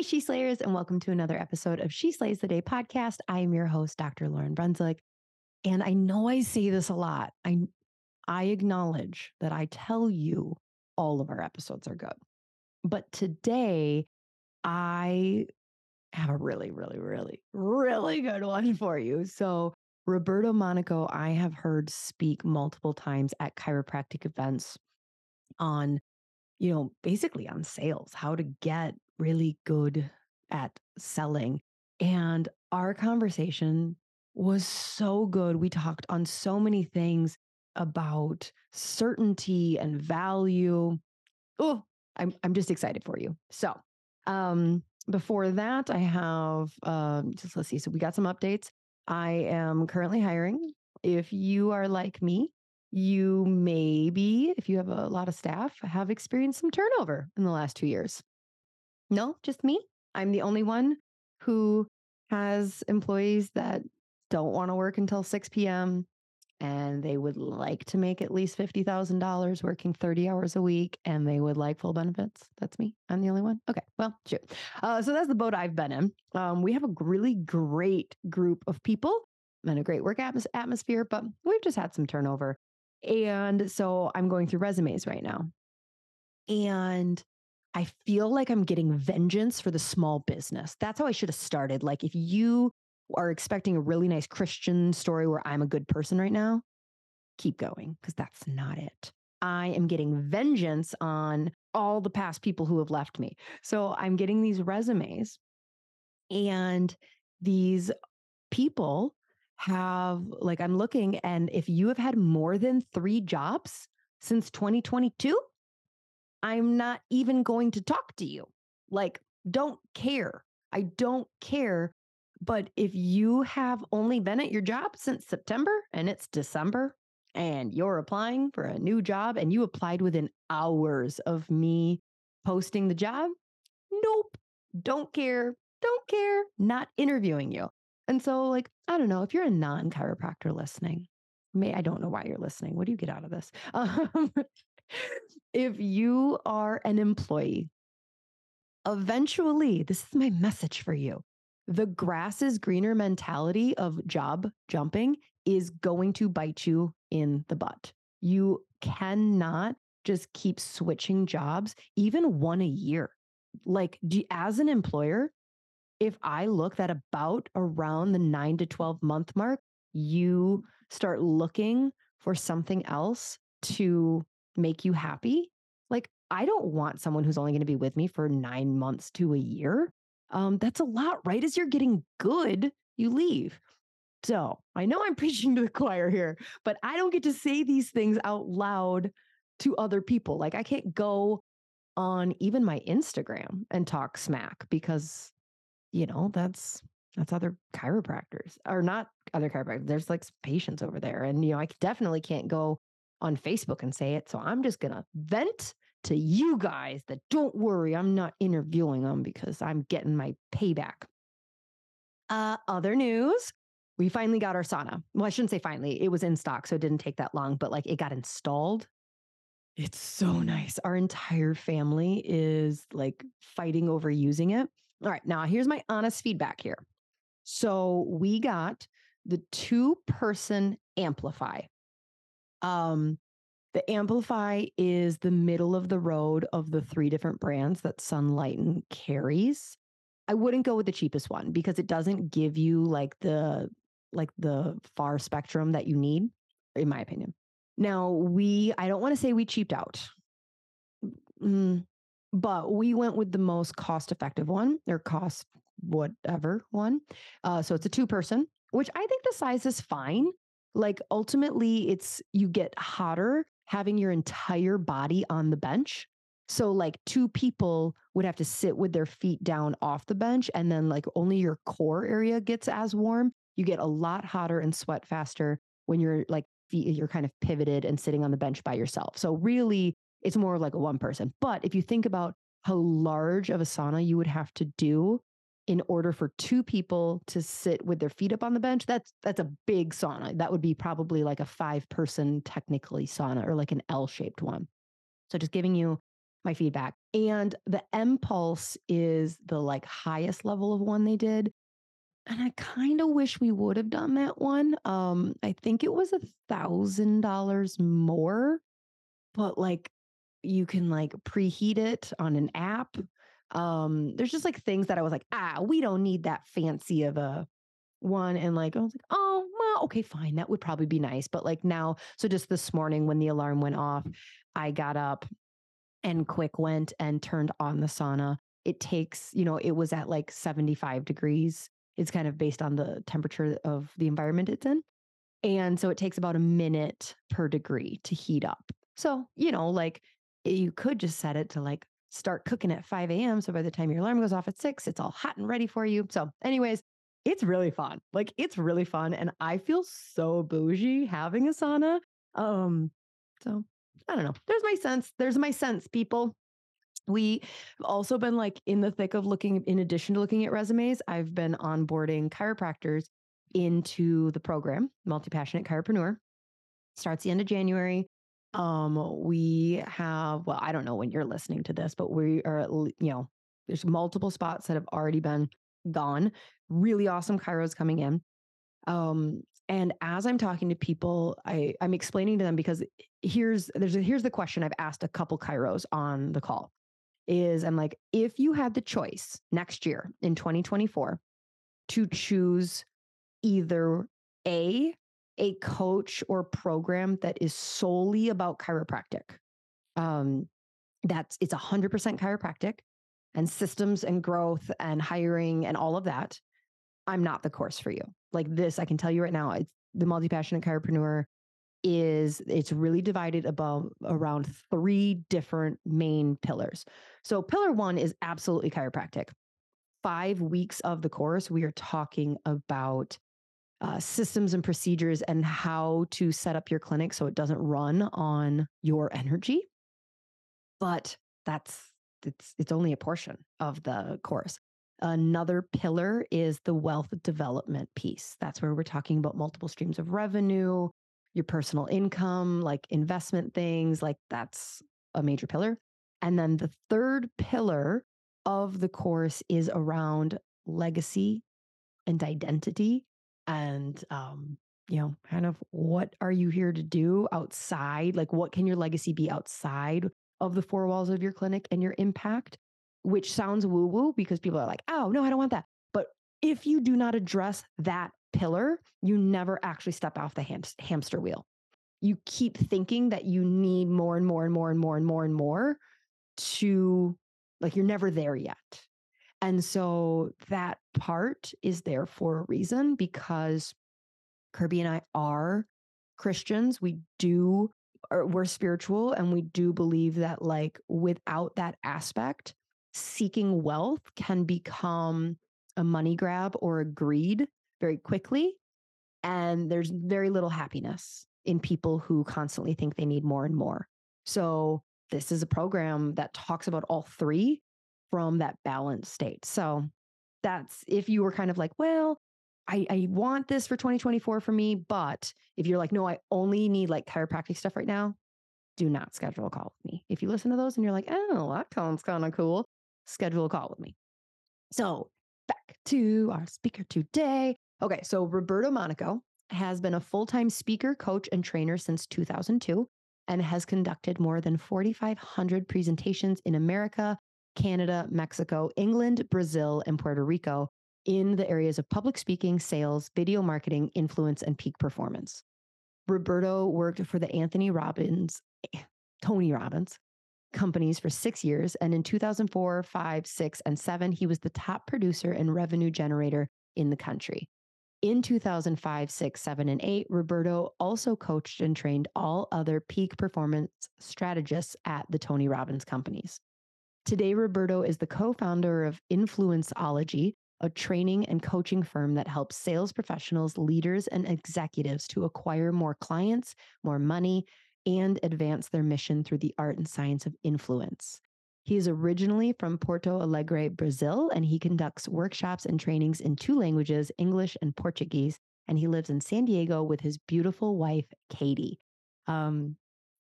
Hey, She Slayers, and welcome to another episode of She Slays the Day podcast. I am your host, Dr. Lauryn Brunswick. And I know I say this a lot. I, I acknowledge that I tell you all of our episodes are good. But today, I have a really, really, really, really good one for you. So, Roberto Monaco, I have heard speak multiple times at chiropractic events on, you know, basically on sales, how to get really good at selling. And our conversation was so good. We talked on so many things about certainty and value. Oh, I'm I'm just excited for you. So, um, before that, I have um, just let's see. So we got some updates. I am currently hiring. If you are like me, you maybe, if you have a lot of staff, have experienced some turnover in the last two years. No, just me. I'm the only one who has employees that don't want to work until 6 p.m. and they would like to make at least $50,000 working 30 hours a week and they would like full benefits. That's me. I'm the only one. Okay. Well, shoot. Uh, so that's the boat I've been in. Um, we have a really great group of people and a great work atmos- atmosphere, but we've just had some turnover. And so I'm going through resumes right now. And I feel like I'm getting vengeance for the small business. That's how I should have started. Like, if you are expecting a really nice Christian story where I'm a good person right now, keep going because that's not it. I am getting vengeance on all the past people who have left me. So I'm getting these resumes, and these people have, like, I'm looking, and if you have had more than three jobs since 2022, I'm not even going to talk to you. Like, don't care. I don't care. But if you have only been at your job since September and it's December and you're applying for a new job and you applied within hours of me posting the job, nope, don't care, don't care, not interviewing you. And so, like, I don't know if you're a non chiropractor listening, may I don't know why you're listening. What do you get out of this? Um, if you are an employee, eventually, this is my message for you. The grass is greener mentality of job jumping is going to bite you in the butt. You cannot just keep switching jobs, even one a year. Like, you, as an employer, if I look at about around the nine to 12 month mark, you start looking for something else to make you happy. Like, I don't want someone who's only going to be with me for nine months to a year. Um, that's a lot, right? As you're getting good, you leave. So I know I'm preaching to the choir here, but I don't get to say these things out loud to other people. Like, I can't go on even my Instagram and talk smack because, you know, that's that's other chiropractors or not other chiropractors. There's like patients over there. And, you know, I definitely can't go on Facebook and say it. So I'm just going to vent to you guys that don't worry, I'm not interviewing them because I'm getting my payback. Uh, other news we finally got our sauna. Well, I shouldn't say finally, it was in stock, so it didn't take that long, but like it got installed. It's so nice. Our entire family is like fighting over using it. All right, now here's my honest feedback here. So we got the two person Amplify. Um, the Amplify is the middle of the road of the three different brands that Sunlighten carries. I wouldn't go with the cheapest one because it doesn't give you like the like the far spectrum that you need, in my opinion. Now we, I don't want to say we cheaped out, mm, but we went with the most cost effective one or cost whatever one. Uh, so it's a two person, which I think the size is fine. Like ultimately, it's you get hotter having your entire body on the bench. So like two people would have to sit with their feet down off the bench and then like only your core area gets as warm. You get a lot hotter and sweat faster when you're like feet you're kind of pivoted and sitting on the bench by yourself. So really it's more like a one person. But if you think about how large of a sauna you would have to do in order for two people to sit with their feet up on the bench that's that's a big sauna. That would be probably like a five person technically sauna or like an l-shaped one. So just giving you my feedback. And the mPulse is the like highest level of one they did. And i kind of wish we would have done that one. Um i think it was a thousand dollars more but like you can like preheat it on an app um, there's just like things that I was like, ah, we don't need that fancy of a one. And like, I was like, oh, well, okay, fine. That would probably be nice. But like now, so just this morning when the alarm went off, I got up and quick went and turned on the sauna. It takes, you know, it was at like 75 degrees. It's kind of based on the temperature of the environment it's in. And so it takes about a minute per degree to heat up. So, you know, like you could just set it to like start cooking at 5 a.m. So by the time your alarm goes off at six, it's all hot and ready for you. So, anyways, it's really fun. Like it's really fun. And I feel so bougie having a sauna. Um, so I don't know. There's my sense. There's my sense, people. We have also been like in the thick of looking, in addition to looking at resumes, I've been onboarding chiropractors into the program, Multi Passionate Chiropreneur. Starts the end of January. Um, we have, well, I don't know when you're listening to this, but we are, you know, there's multiple spots that have already been gone. Really awesome chiros coming in. Um, and as I'm talking to people, I, I'm explaining to them because here's there's a, here's the question I've asked a couple chiros on the call is I'm like, if you had the choice next year in 2024 to choose either A, a coach or program that is solely about chiropractic. Um, that's it's 100% chiropractic and systems and growth and hiring and all of that. I'm not the course for you. Like this, I can tell you right now, it's the multi-passionate chiropreneur is it's really divided above around three different main pillars. So pillar one is absolutely chiropractic. Five weeks of the course, we are talking about uh, systems and procedures and how to set up your clinic so it doesn't run on your energy. But that's it's it's only a portion of the course. Another pillar is the wealth development piece. That's where we're talking about multiple streams of revenue, your personal income, like investment things, like that's a major pillar. And then the third pillar of the course is around legacy and identity and um, you know, kind of what are you here to do outside? Like, what can your legacy be outside of the four walls of your clinic and your impact? Which sounds woo woo because people are like, oh, no, I don't want that. But if you do not address that pillar, you never actually step off the ham- hamster wheel. You keep thinking that you need more and more and more and more and more and more to, like, you're never there yet. And so that part is there for a reason because Kirby and I are Christians. We do, er, we're spiritual and we do believe that, like, without that aspect, seeking wealth can become a money grab or a greed very quickly. And there's very little happiness in people who constantly think they need more and more. So, this is a program that talks about all three from that balanced state. So that's if you were kind of like, well, I, I want this for 2024 for me, but if you're like, no, I only need like chiropractic stuff right now, do not schedule a call with me. If you listen to those and you're like, oh, that sounds kind of cool, schedule a call with me. So back to our speaker today. Okay, so Roberto Monaco has been a full time speaker, coach, and trainer since 2002 and has conducted more than 4,500 presentations in America, Canada, Mexico, England, Brazil, and Puerto Rico in the areas of public speaking, sales, video marketing, influence, and peak performance. Roberto worked for the Anthony Robbins, eh, Tony Robbins companies for six years. And in 2004, five, six, and seven, he was the top producer and revenue generator in the country. In 2005, 6, 7, and 8, Roberto also coached and trained all other peak performance strategists at the Tony Robbins companies. Today, Roberto is the co founder of Influenceology, a training and coaching firm that helps sales professionals, leaders, and executives to acquire more clients, more money, and advance their mission through the art and science of influence. He is originally from Porto Alegre, Brazil, and he conducts workshops and trainings in two languages, English and Portuguese. And he lives in San Diego with his beautiful wife, Katie. Um,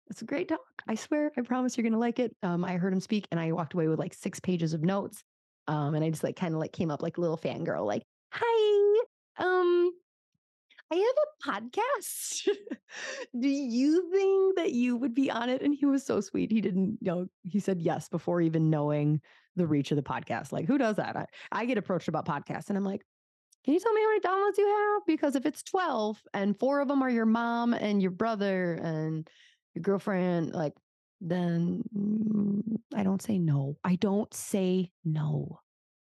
it's a great talk. I swear, I promise you're going to like it. Um, I heard him speak and I walked away with like six pages of notes. Um, and I just like kind of like came up like a little fangirl, like, hi, um, I have a podcast. Do you think that you would be on it? And he was so sweet. He didn't know, he said yes before even knowing the reach of the podcast. Like, who does that? I, I get approached about podcasts and I'm like, can you tell me how many downloads you have? Because if it's 12 and four of them are your mom and your brother and your girlfriend, like, then mm, I don't say no. I don't say no.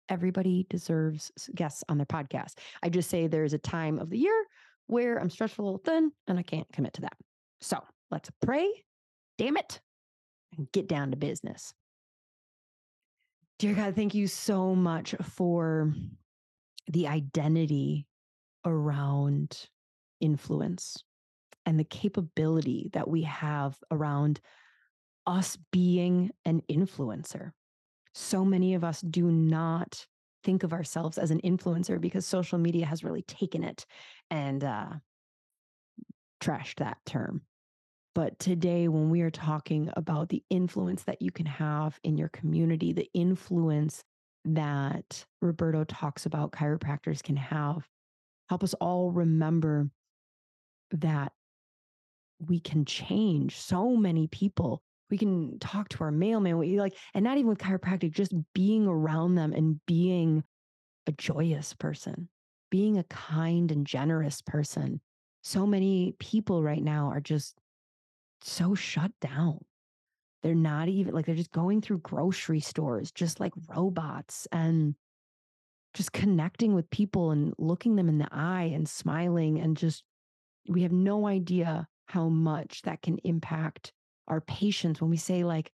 Everybody deserves guests on their podcast. I just say there's a time of the year where I'm stretched a little thin and I can't commit to that. So let's pray, damn it, and get down to business. Dear God, thank you so much for the identity around influence and the capability that we have around us being an influencer. So many of us do not think of ourselves as an influencer because social media has really taken it and uh, trashed that term. But today, when we are talking about the influence that you can have in your community, the influence that Roberto talks about chiropractors can have, help us all remember that we can change so many people. We can talk to our mailman, we like, and not even with chiropractic, just being around them and being a joyous person being a kind and generous person. So many people right now are just so shut down. They're not even like they're just going through grocery stores, just like robots, and just connecting with people and looking them in the eye and smiling. And just, we have no idea how much that can impact our patients when we say, like,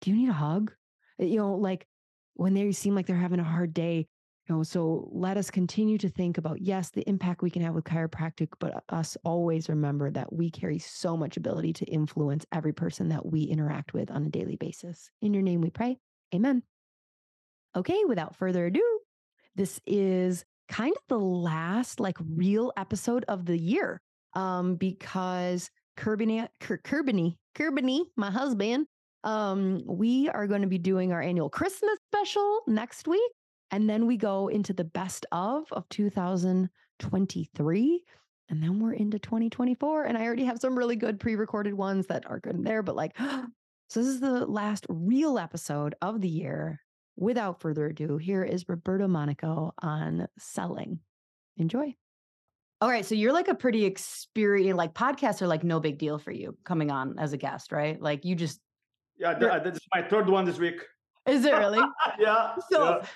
do you need a hug? Uh, you know, like when they seem like they're having a hard day, you know, so let us continue to think about, yes, the impact we can have with chiropractic, but uh, us always remember that we carry so much ability to influence every person that we interact with on a daily basis. In your name we pray. Amen. Okay, without further ado, this is kind of the last like real episode of the year. Um, because Kirbany, Kirbany, Kirbany, my husband, um, we are going to be doing our annual Christmas special next week. And then we go into the best of of 2023. And then we're into 2024. And I already have some really good pre recorded ones that are good in there. But like, so this is the last real episode of the year. Without further ado, here is Roberto Monaco on selling. Enjoy. All right. So you're like a pretty experienced, like podcasts are like no big deal for you coming on as a guest, right? Like you just. Yeah, uh, this is my third one this week. Is it really? yeah. So yeah.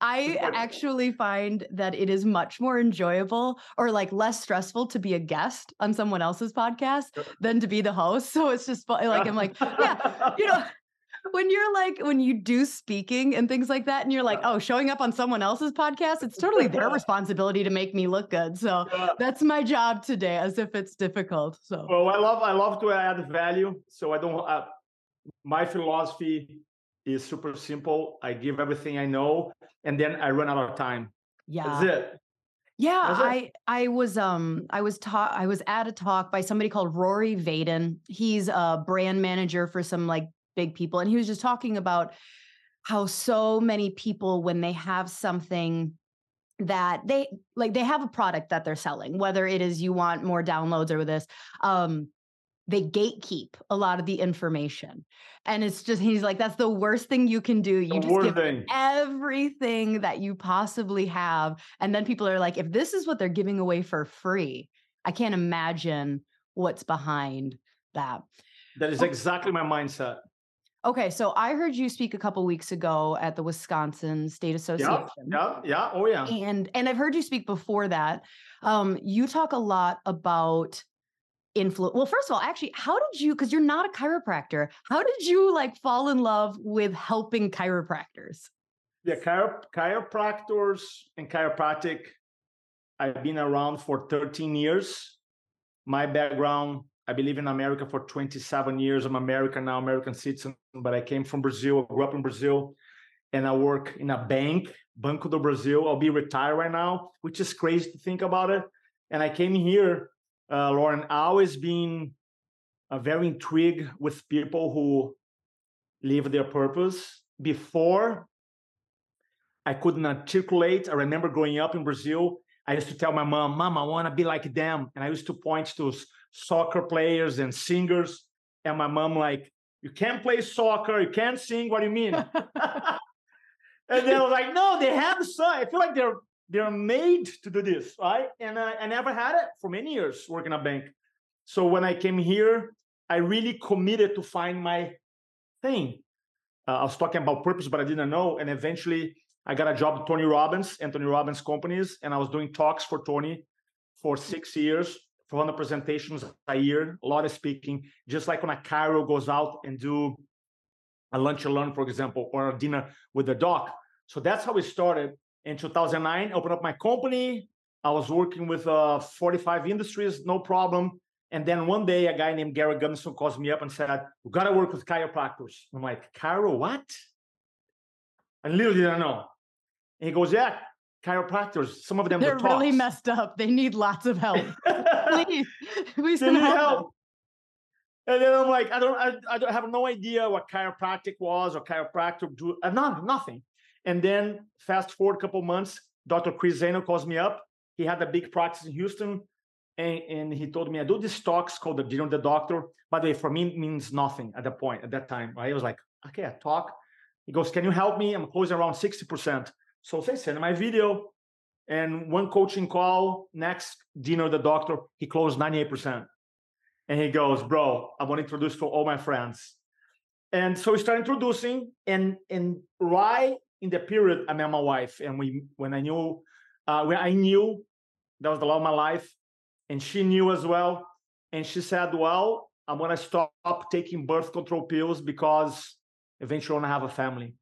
I actually find that it is much more enjoyable or like less stressful to be a guest on someone else's podcast than to be the host. So it's just fun. Like, I'm like, yeah, you know, when you're like, when you do speaking and things like that, and you're like, oh, showing up on someone else's podcast, it's totally their responsibility to make me look good. So yeah. that's my job today, as if it's difficult. So, well, I love, I love to add value. So I don't, uh, my philosophy is super simple. I give everything I know, and then I run out of time. Yeah, that's it. Yeah, I. I was um I was taught I was at a talk by somebody called Rory Vaden. He's a brand manager for some like big people, and he was just talking about how so many people when they have something that they like they have a product that they're selling whether it is you want more downloads or this um they gatekeep a lot of the information and it's just he's like that's the worst thing you can do you The just give thing. everything that you possibly have and then people are like if this is what they're giving away for free i can't imagine what's behind that That is exactly my mindset. Okay so i heard you speak a couple weeks ago at the wisconsin state association Yeah, yeah. Oh, yeah. and and i've heard you speak before that um you talk a lot about influence well first of all actually how did you because you're not a chiropractor how did you like fall in love with helping chiropractors Yeah, chiro- chiropractors and chiropractic. I've been around for 13 years. My background, I believe in America for 27 years. I'm American now, American citizen, but I came from Brazil. I grew up in Brazil, and I work in a bank, Banco do Brasil. I'll be retired right now, which is crazy to think about it. And I came here, uh, Lauryn, always been uh, very intrigued with people who live their purpose. Before I couldn't articulate. I remember growing up in Brazil, I used to tell my mom, Mom, I want to be like them. And I used to point to soccer players and singers. And my mom, like, you can't play soccer, you can't sing. What do you mean? and they were like, no, they have son. I feel like they're they're made to do this, right? And I, I never had it for many years working at a bank. So when I came here, I really committed to find my thing. Uh, I was talking about purpose, but I didn't know. And eventually, I got a job at Tony Robbins, Anthony Robbins companies, and I was doing talks for Tony for six years, 400 presentations a year, a lot of speaking. Just like when a chiro goes out and do a lunch and learn, for example, or a dinner with the doc. So that's how we started. In 2009, opened up my company. I was working with uh, 45 industries, no problem. And then one day, a guy named Gary Gunnison calls me up and said, "We got to work with chiropractors." I'm like, "Chiro, what?" I literally didn't know. And he goes, "Yeah, chiropractors. Some of them they're the really tops." messed up they need lots of help please please help, help. And then I'm like, I don't, I, I don't have no idea what chiropractic was or chiropractor do, uh, none, nothing. And then fast forward a couple months, Dr. Chris Zaino calls me up. He had a big practice in Houston, and, and he told me I do these talks called the Dinner the Doctor. By the way, for me it means nothing at that point, at that time. Right? I was like, okay, I talk. He goes, Can you help me? I'm closing around 60%. So they send my video. And one coaching call, next dinner the doctor, he closed 98%. And he goes, Bro, I want to introduce to all my friends. And so we started introducing, and and right in the period I met my wife, and we when I knew uh, when I knew that was the love of my life, and she knew as well, and she said, "Well, I'm gonna stop taking birth control pills because eventually I want to have a family."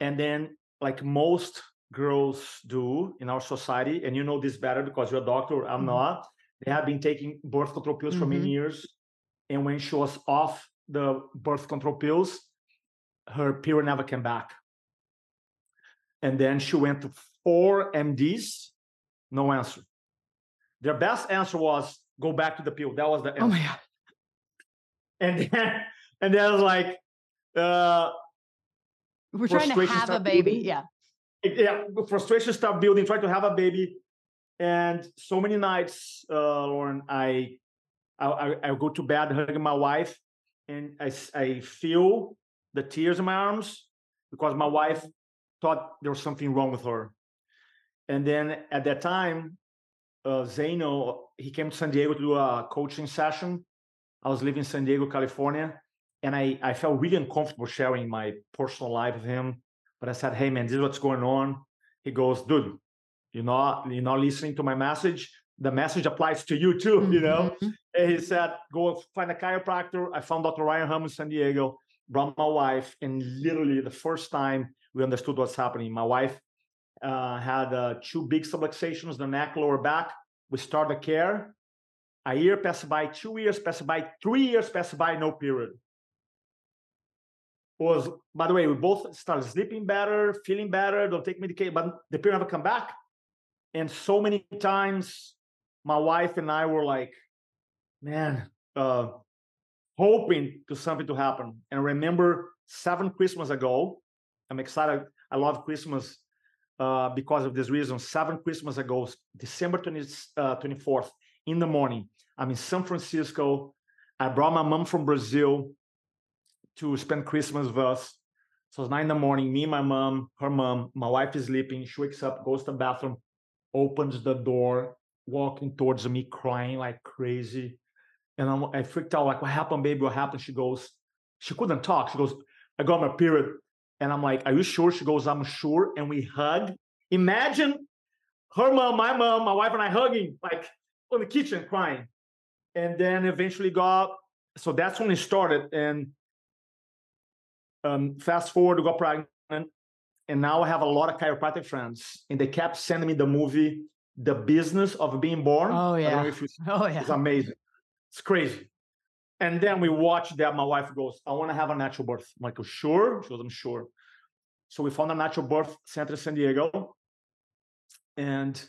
And then, like most girls do in our society, and you know this better because you're a doctor, I'm Mhm. not. They have been taking birth control pills for Mhm. many years, and when she was off the birth control pills, her period never came back. And then she went to four MDs, no answer. Their best answer was go back to the pill. That was the answer. oh my god And then and then I was like, uh, we're trying to have a baby yeah yeah, frustration start building, try to have a baby. And so many nights, uh, Lauryn, I, I, I, go to bed hugging my wife, and I, I feel the tears in my arms because my wife thought there was something wrong with her. And then at that time, uh, Zaino, he came to San Diego to do a coaching session. I was living in San Diego, California, and I, I felt really uncomfortable sharing my personal life with him. But I said, "Hey, man, this is what's going on." He goes, "Dude, you're not you're not listening to my message. The message applies to you too, you know." Mhm. And he said, "Go find a chiropractor." I found Dr. Ryan Hummel in San Diego. Brought my wife, and literally the first time we understood what's happening, my wife uh, had uh, two big subluxations, the neck, lower back. We started care. A year passed by, two years passed by, three years passed by, no period was by the way we both started sleeping better feeling better don't take medication but the period never come back and so many times my wife and i were like man uh hoping to something to happen and I remember seven christmas ago i'm excited i love christmas uh, because of this reason. Seven Christmas ago, December 20, uh, 24th in the morning, I'm in San Francisco. I brought my mom from Brazil to spend Christmas with us. So it's nine in the morning. Me, my mom, her mom, my wife is sleeping. She wakes up, goes to the bathroom, opens the door, walking towards me, crying like crazy. And I'm, I freaked out, like, what happened, baby? What happened? She goes, she couldn't talk. She goes, I got my period. And I'm like, Are you sure? She goes, I'm sure. And we hug. Imagine her mom, my mom, my wife, and I hugging, like on the kitchen, crying. And then eventually got, so that's when it started. And um, fast forward, got pregnant. And now I have a lot of chiropractic friends. And they kept sending me the movie, The Business of Being Born. Oh, yeah. oh, yeah. It's amazing. It's crazy. And then we watched that. My wife goes, I want to have a natural birth. I'm like, sure? She goes, I'm sure. So we found a natural birth center in San Diego. And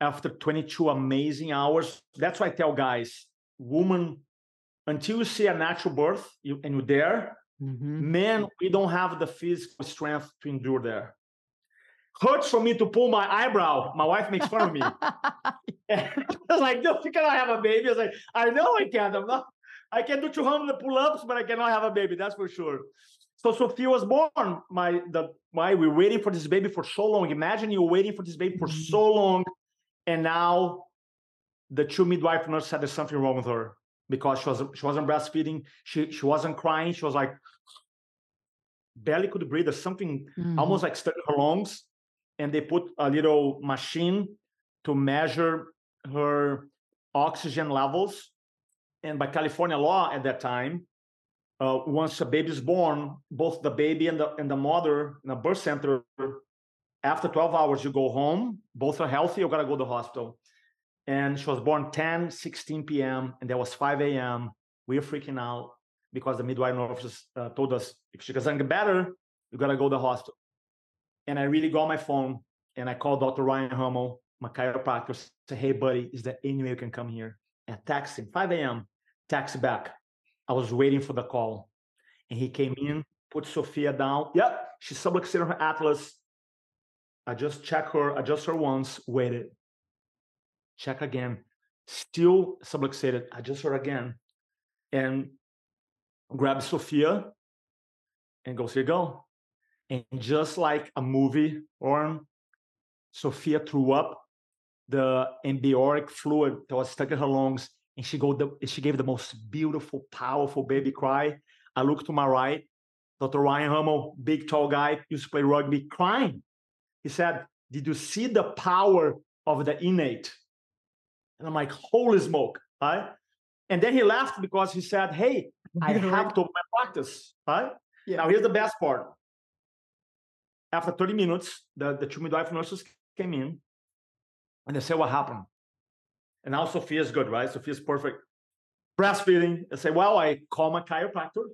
after 22 amazing hours, that's why I tell guys, woman, until you see a natural birth you, and you're there, mm-hmm. man, we don't have the physical strength to endure there. Hurts for me to pull my eyebrow. My wife makes fun of me. I was like, no, you cannot have a baby. I was like, I know I can't. I'm not I can do 200 pull-ups, but I cannot have a baby. That's for sure. So Sophia was born. My the my we're waiting for this baby for so long. Imagine you're waiting for this baby for mm-hmm. so long, and now the two midwife nurse said there's something wrong with her because she was she wasn't breastfeeding. She she wasn't crying. She was like barely could breathe. There's something mm-hmm. almost like stuck in her lungs, and they put a little machine to measure her oxygen levels and by California law at that time, uh, once a baby is born, both the baby and the and the mother in a birth center, after 12 hours, you go home. Both are healthy. You gotta go to the hospital. And she was born 10, 16 p.m. and there was 5 a.m. We were freaking out because the midwife nurses uh, told us if she doesn't get better, you gotta go to the hospital. And I really got my phone and I called Dr. Ryan Hummel, my chiropractor, say, hey buddy, is there any way you can come here? And text him 5 a.m taxi back. I was waiting for the call. And he came in, put Sophia down. Yep, she subluxated her atlas. I just check her, adjust her once, waited. Check again. Still subluxated. Adjust her again. And grab Sophia and goes, here you go. And just like a movie, or Sophia threw up the embryonic fluid that was stuck in her lungs and she go the, she gave the most beautiful, powerful baby cry. I look to my right, Dr. Ryan Hummel, big tall guy, used to play rugby, crying. He said, "Did you see the power of the innate?" And I'm like, "Holy smoke!" Right? And then he laughed because he said, "Hey, I have to open my practice." Right? Yeah. Now here's the best part. After 30 minutes, the, the two midwife nurses came in and they said, What happened? And now Sophia's good, right? Sophia's perfect. Breastfeeding. I say, well, I call my chiropractor.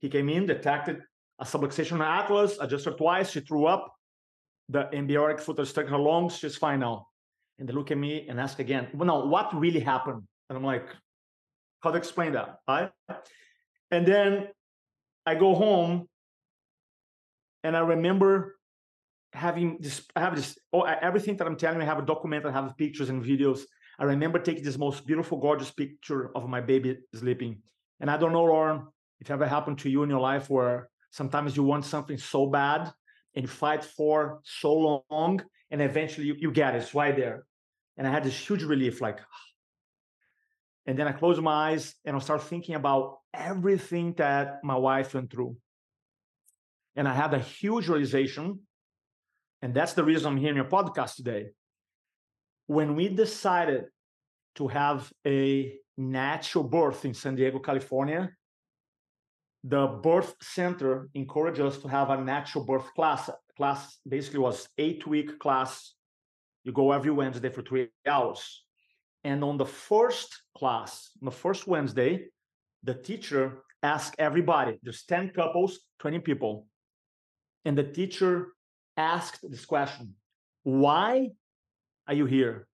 He came in, detected a subluxation atlas, adjusted twice. She threw up. The embryonic fluid stuck in her lungs. She's fine now. And they look at me and ask again, well, now what really happened? And I'm like, how to explain that? Right? And then I go home and I remember having this, I have this, oh, everything that I'm telling you, I have a document, I have pictures and videos. I remember taking this most beautiful, gorgeous picture of my baby sleeping. And I don't know, Lauryn, if ever happened to you in your life where sometimes you want something so bad and fight for so long and eventually you, you get it. It's right there. And I had this huge relief, like, and then I close my eyes and I start thinking about everything that my wife went through. And I had a huge realization. And that's the reason I'm here in your podcast today when we decided to have a natural birth in San Diego, California, the birth center encouraged us to have a natural birth class. Class basically was eight week class. You go every Wednesday for three hours. And on the first class, on the first Wednesday, the teacher asked everybody, there's 10 couples, 20 people. And the teacher asked this question Why are you here?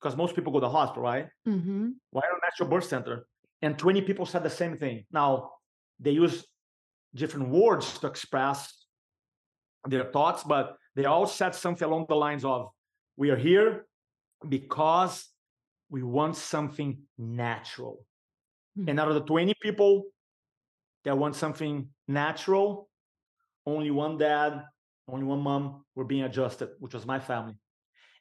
Because most people go to the hospital, right? Mm-hmm. Why not natural birth center? And 20 people said the same thing. Now, they use different words to express their thoughts, but they all said something along the lines of, "We are here because we want something natural." Mm-hmm. And out of the 20 people that want something natural, only one dad, only one mom were being adjusted, which was my family.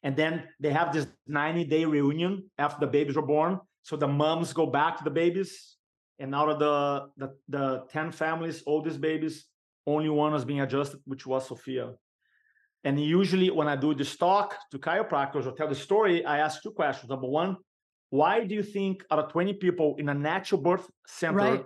And then they have this 90 day reunion after the babies were born. So the moms go back to the babies. And out of the, the, the 10 families, oldest babies, only one was being adjusted, which was Sophia. And usually when I do this talk to chiropractors or tell the story, I ask two questions. Number one, why do you think out of 20 people in a natural birth center right.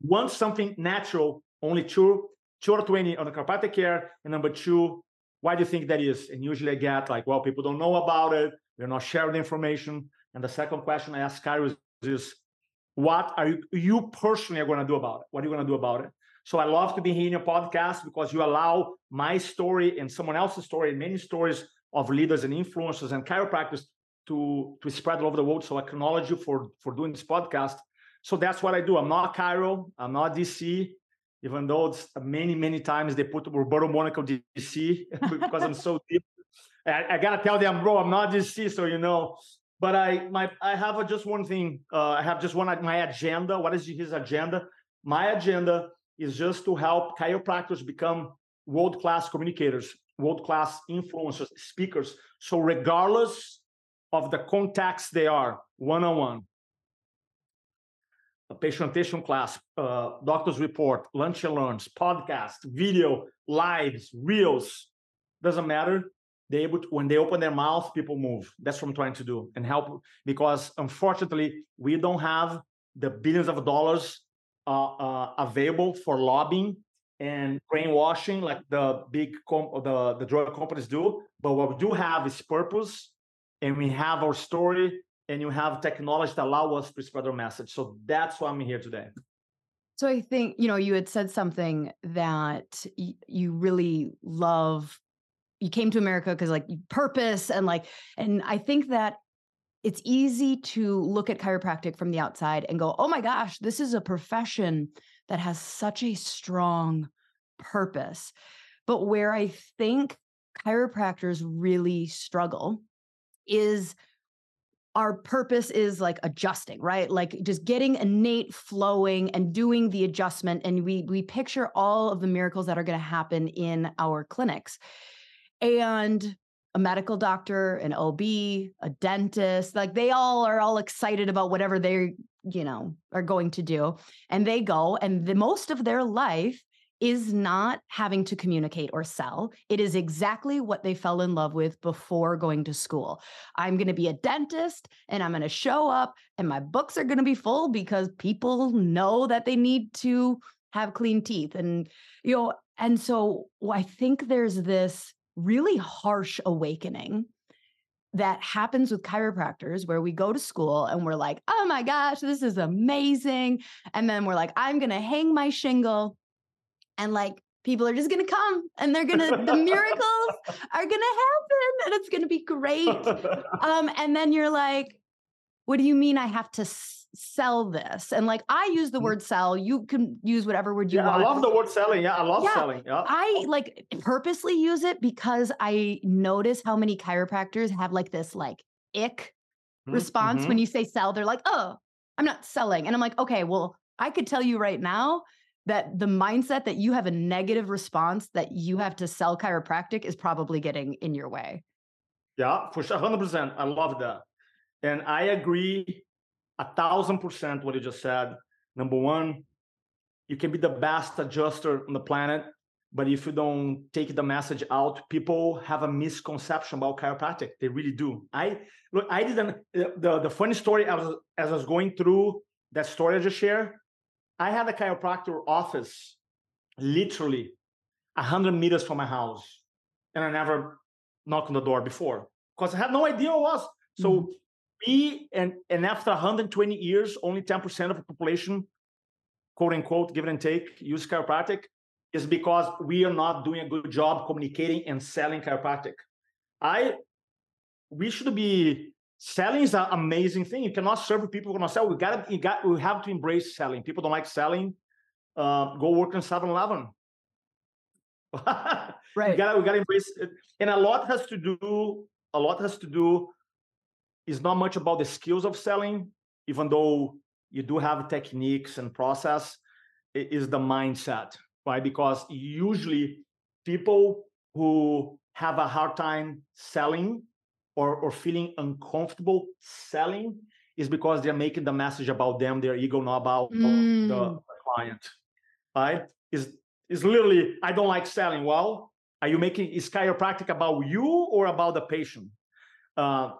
want something natural, only two, two out of 20 on the chiropractic care? And number two, why do you think that is? And usually I get like, well, people don't know about it. We're not sharing the information. And the second question I ask chiros is, what are you, you personally are going to do about it? What are you going to do about it? So I love to be here in your podcast because you allow my story and someone else's story and many stories of leaders and influencers and chiropractors to to spread all over the world. So I acknowledge you for for doing this podcast. So that's what I do. I'm not chiro. I'm not DC. Even though it's many many times they put Roberto Monaco DC because I'm so deep. I, I, gotta tell them, bro, I'm not DC. So you know. But I my I have a, just one thing. Uh, I have just one my agenda. What is his agenda? My agenda is just to help chiropractors become world class communicators, world class influencers, speakers. So regardless of the contacts they are one-on-one a patient class, uh, doctor's report, lunch and learns, podcast, video, lives, reels, doesn't matter. They able to, when they open their mouth, people move. That's what I'm trying to do and help because unfortunately we don't have the billions of dollars uh, uh, available for lobbying and brainwashing like the big com- the the drug companies do. But what we do have is purpose and we have our story and you have technology that allow us to spread our message. So that's why I'm here today. So I think, you know, you had said something that y- you really love. You came to America because like purpose and like, and I think that it's easy to look at chiropractic from the outside and go, oh my gosh, this is a profession that has such a strong purpose. But where I think chiropractors really struggle is our purpose is like adjusting right like just getting innate flowing and doing the adjustment and we we picture all of the miracles that are going to happen in our clinics and a medical doctor an ob a dentist like they all are all excited about whatever they you know are going to do and they go and the most of their life is not having to communicate or sell. It is exactly what they fell in love with before going to school. I'm going to be a dentist and I'm going to show up and my books are going to be full because people know that they need to have clean teeth and you know and so I think there's this really harsh awakening that happens with chiropractors where we go to school and we're like, oh my gosh, this is amazing. And then we're like, I'm going to hang my shingle and like people are just going to come and they're going to the miracles are going to happen and it's going to be great um and then you're like what do you mean i have to sell this and like i use the mm. word sell you can use whatever word you yeah, want i love the word selling yeah i love yeah, selling yeah i like purposely use it because i notice how many chiropractors have like this like ick mm-hmm. response when mm-hmm. you say sell they're like oh i'm not selling and i'm like okay well i could tell you right now that the mindset that you have a negative response that you have to sell chiropractic is probably getting in your way. Yeah, for sure, hundred percent. I love that, and I agree a thousand percent what you just said. Number one, you can be the best adjuster on the planet, but if you don't take the message out, people have a misconception about chiropractic. They really do. I look. I didn't. The the funny story. I was as I was going through that story I just shared. I had a chiropractor office literally 100 meters from my house, and I never knocked on the door before because I had no idea what it was. So mm-hmm. We and and after 120 years, only 10% of the population, quote unquote, give and take, use chiropractic, is because we are not doing a good job communicating and selling chiropractic. I we should be selling is an amazing thing. You cannot serve people who cannot sell. We got you got we have to embrace selling. People don't like selling. Uh, go work in 7-Eleven. right. We gotta we gotta embrace it. And a lot has to do, a lot has to do, is not much about the skills of selling, even though you do have techniques and process, it is the mindset, right? Because usually people who have a hard time selling or, or feeling uncomfortable selling is because they're making the message about them, their ego, not about mm. the client. Right? Is is literally, I don't like selling. Well, are you making is chiropractic about you or about the patient? Uh,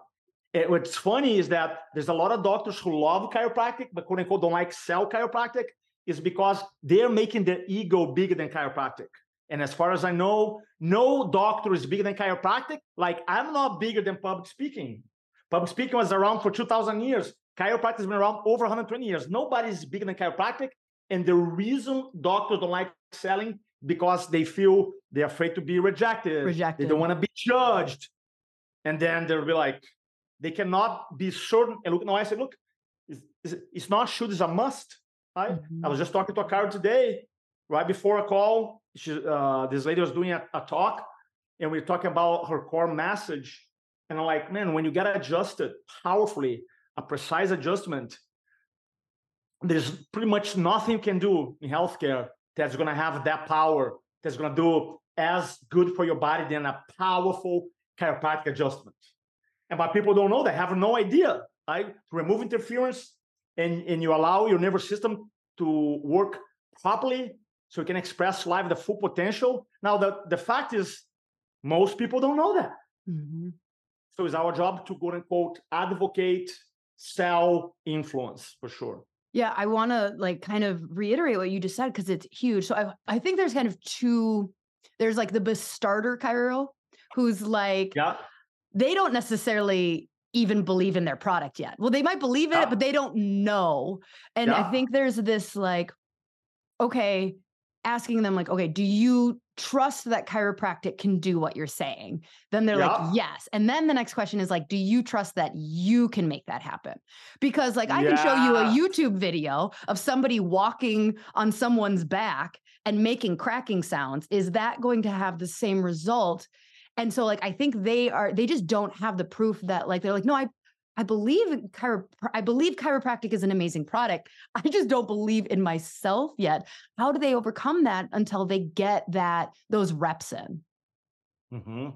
it, what's funny is that there's a lot of doctors who love chiropractic, but quote unquote don't like sell chiropractic, is because they're making their ego bigger than chiropractic. And as far as I know, no doctor is bigger than chiropractic. Like I'm not bigger than public speaking. Public speaking was around for 2,000 years. Chiropractic has been around over 120 years. Nobody's bigger than chiropractic. And the reason doctors don't like selling because they feel they're afraid to be rejected. Rejected. They don't want to be judged. And then they'll be like, they cannot be certain. And look, no, I said, look, it's, it's not should, it's a must. Right? Mm-hmm. I was just talking to a car today, right before a call. She, uh, this lady was doing a, a talk, and we are talking about her core message. And I'm like, man, when you get adjusted powerfully, a precise adjustment, there's pretty much nothing you can do in healthcare that's going to have that power that's going to do as good for your body than a powerful chiropractic adjustment. And but people don't know They have no idea. Right? To remove interference and, and you allow your nervous system to work properly so you can express live the full potential. Now, the, the fact is, most people don't know that. Mm-hmm. So it's our job to quote unquote advocate, sell, influence for sure. Yeah, I want to like kind of reiterate what you just said because it's huge. So I I think there's kind of two. There's like the starter chiro, who's like, yeah, they don't necessarily even believe in their product yet. Well, they might believe in yeah. it, but ah. they don't know. And yeah. I think there's this like, okay, asking them like, okay, do you trust that chiropractic can do what you're saying? Then they're yeah. like, yes. And then the next question is like, do you trust that you can make that happen? Because like I can show you a YouTube video of somebody walking on someone's back and making cracking sounds. Is that going to have the same result? And so like I think they are they just don't have the proof that like they're like, no, I I believe I believe chiropractic is an amazing product. I just don't believe in myself yet. How do they overcome that until they get that those reps in? Mm-hmm.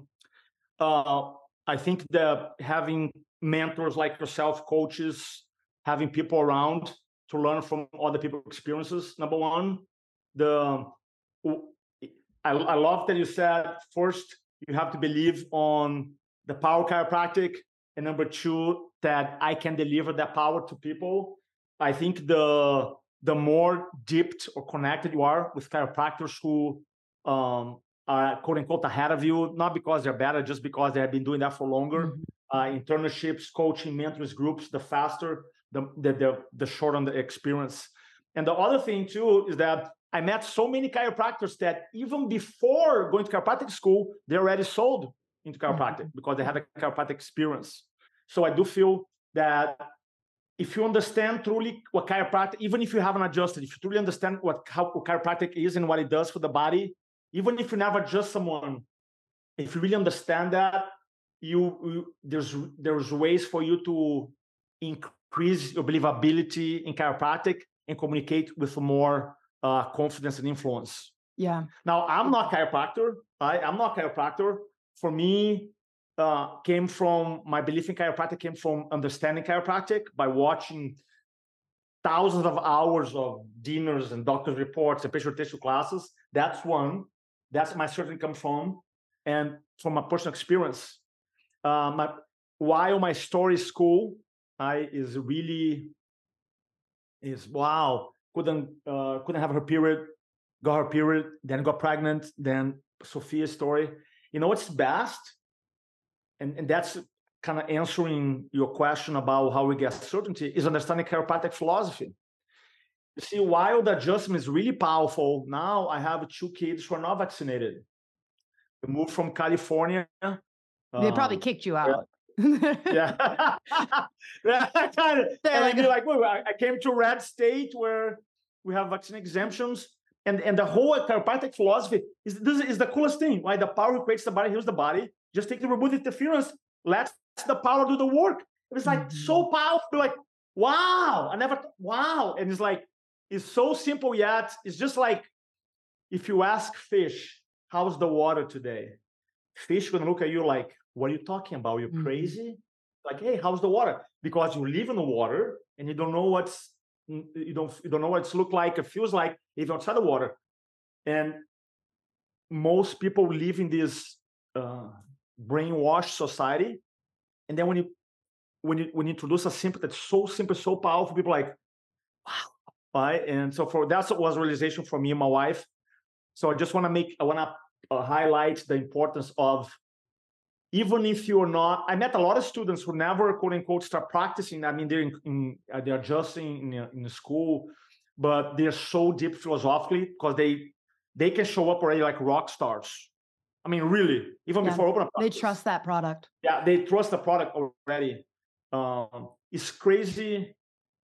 Uh, I think that having mentors like yourself, coaches, having people around to learn from other people's experiences. Number one, the I, I love that you said first you have to believe on the power chiropractic and number two that i can deliver that power to people i think the the more dipped or connected you are with chiropractors who um, are quote unquote ahead of you not because they're better just because they have been doing that for longer mm-hmm. uh, internships coaching mentors groups the faster the, the the the short on the experience and the other thing too is that I met so many chiropractors that even before going to chiropractic school, they already sold into chiropractic mm-hmm. because they have a chiropractic experience. So I do feel that if you understand truly what chiropractic, even if you haven't adjusted, if you truly understand what how what chiropractic is and what it does for the body, even if you never adjust someone, if you really understand that, you, you there's there's ways for you to increase your believability in chiropractic and communicate with more uh, confidence and influence. Yeah. Now I'm not chiropractor. I, I'm not chiropractor. For me, uh, came from my belief in chiropractic came from understanding chiropractic by watching thousands of hours of dinners and doctor's reports and patient tissue classes. That's one. That's my certainly comes from, and from my personal experience. Uh, my, while my story school, I is really is wow couldn't uh, couldn't have her period, got her period, then got pregnant, then Sophia's story. You know what's best? And and that's kind of answering your question about how we get certainty is understanding chiropractic philosophy. You see, while the adjustment is really powerful, now I have two kids who are not vaccinated. We moved from California. They probably um, kicked you out. yeah. yeah. kind of. And like, like, wait, I came to a red state where we have vaccine exemptions. and and the whole chiropractic philosophy is this is the coolest thing. Right, the power who creates the body heals the body. Just take the remove interference. Let the power do the work. It's like mm-hmm. so powerful. Like wow, I never wow, and it's like it's so simple yet it's just like if you ask fish, how's the water today? Fish gonna look at you like, what are you talking about? You're mm-hmm. crazy. Like, hey, how's the water? Because you live in the water and you don't know what's you don't you don't know what it's look like, it feels like even outside the water. And most people live in this uh, brainwashed society. And then when you when you when you introduce a simple that's so simple, so powerful, people like, wow, right? And so for that was realization for me and my wife. So I just want to make I want to uh, highlight the importance of even if you're not i met a lot of students who never quote unquote start practicing. I mean they're in, in uh, they're just in, in, in school but they're so deep philosophically because they they can show up already like rock stars. I mean really even yeah, before open they trust that product. Yeah they trust the product already. Um, it's crazy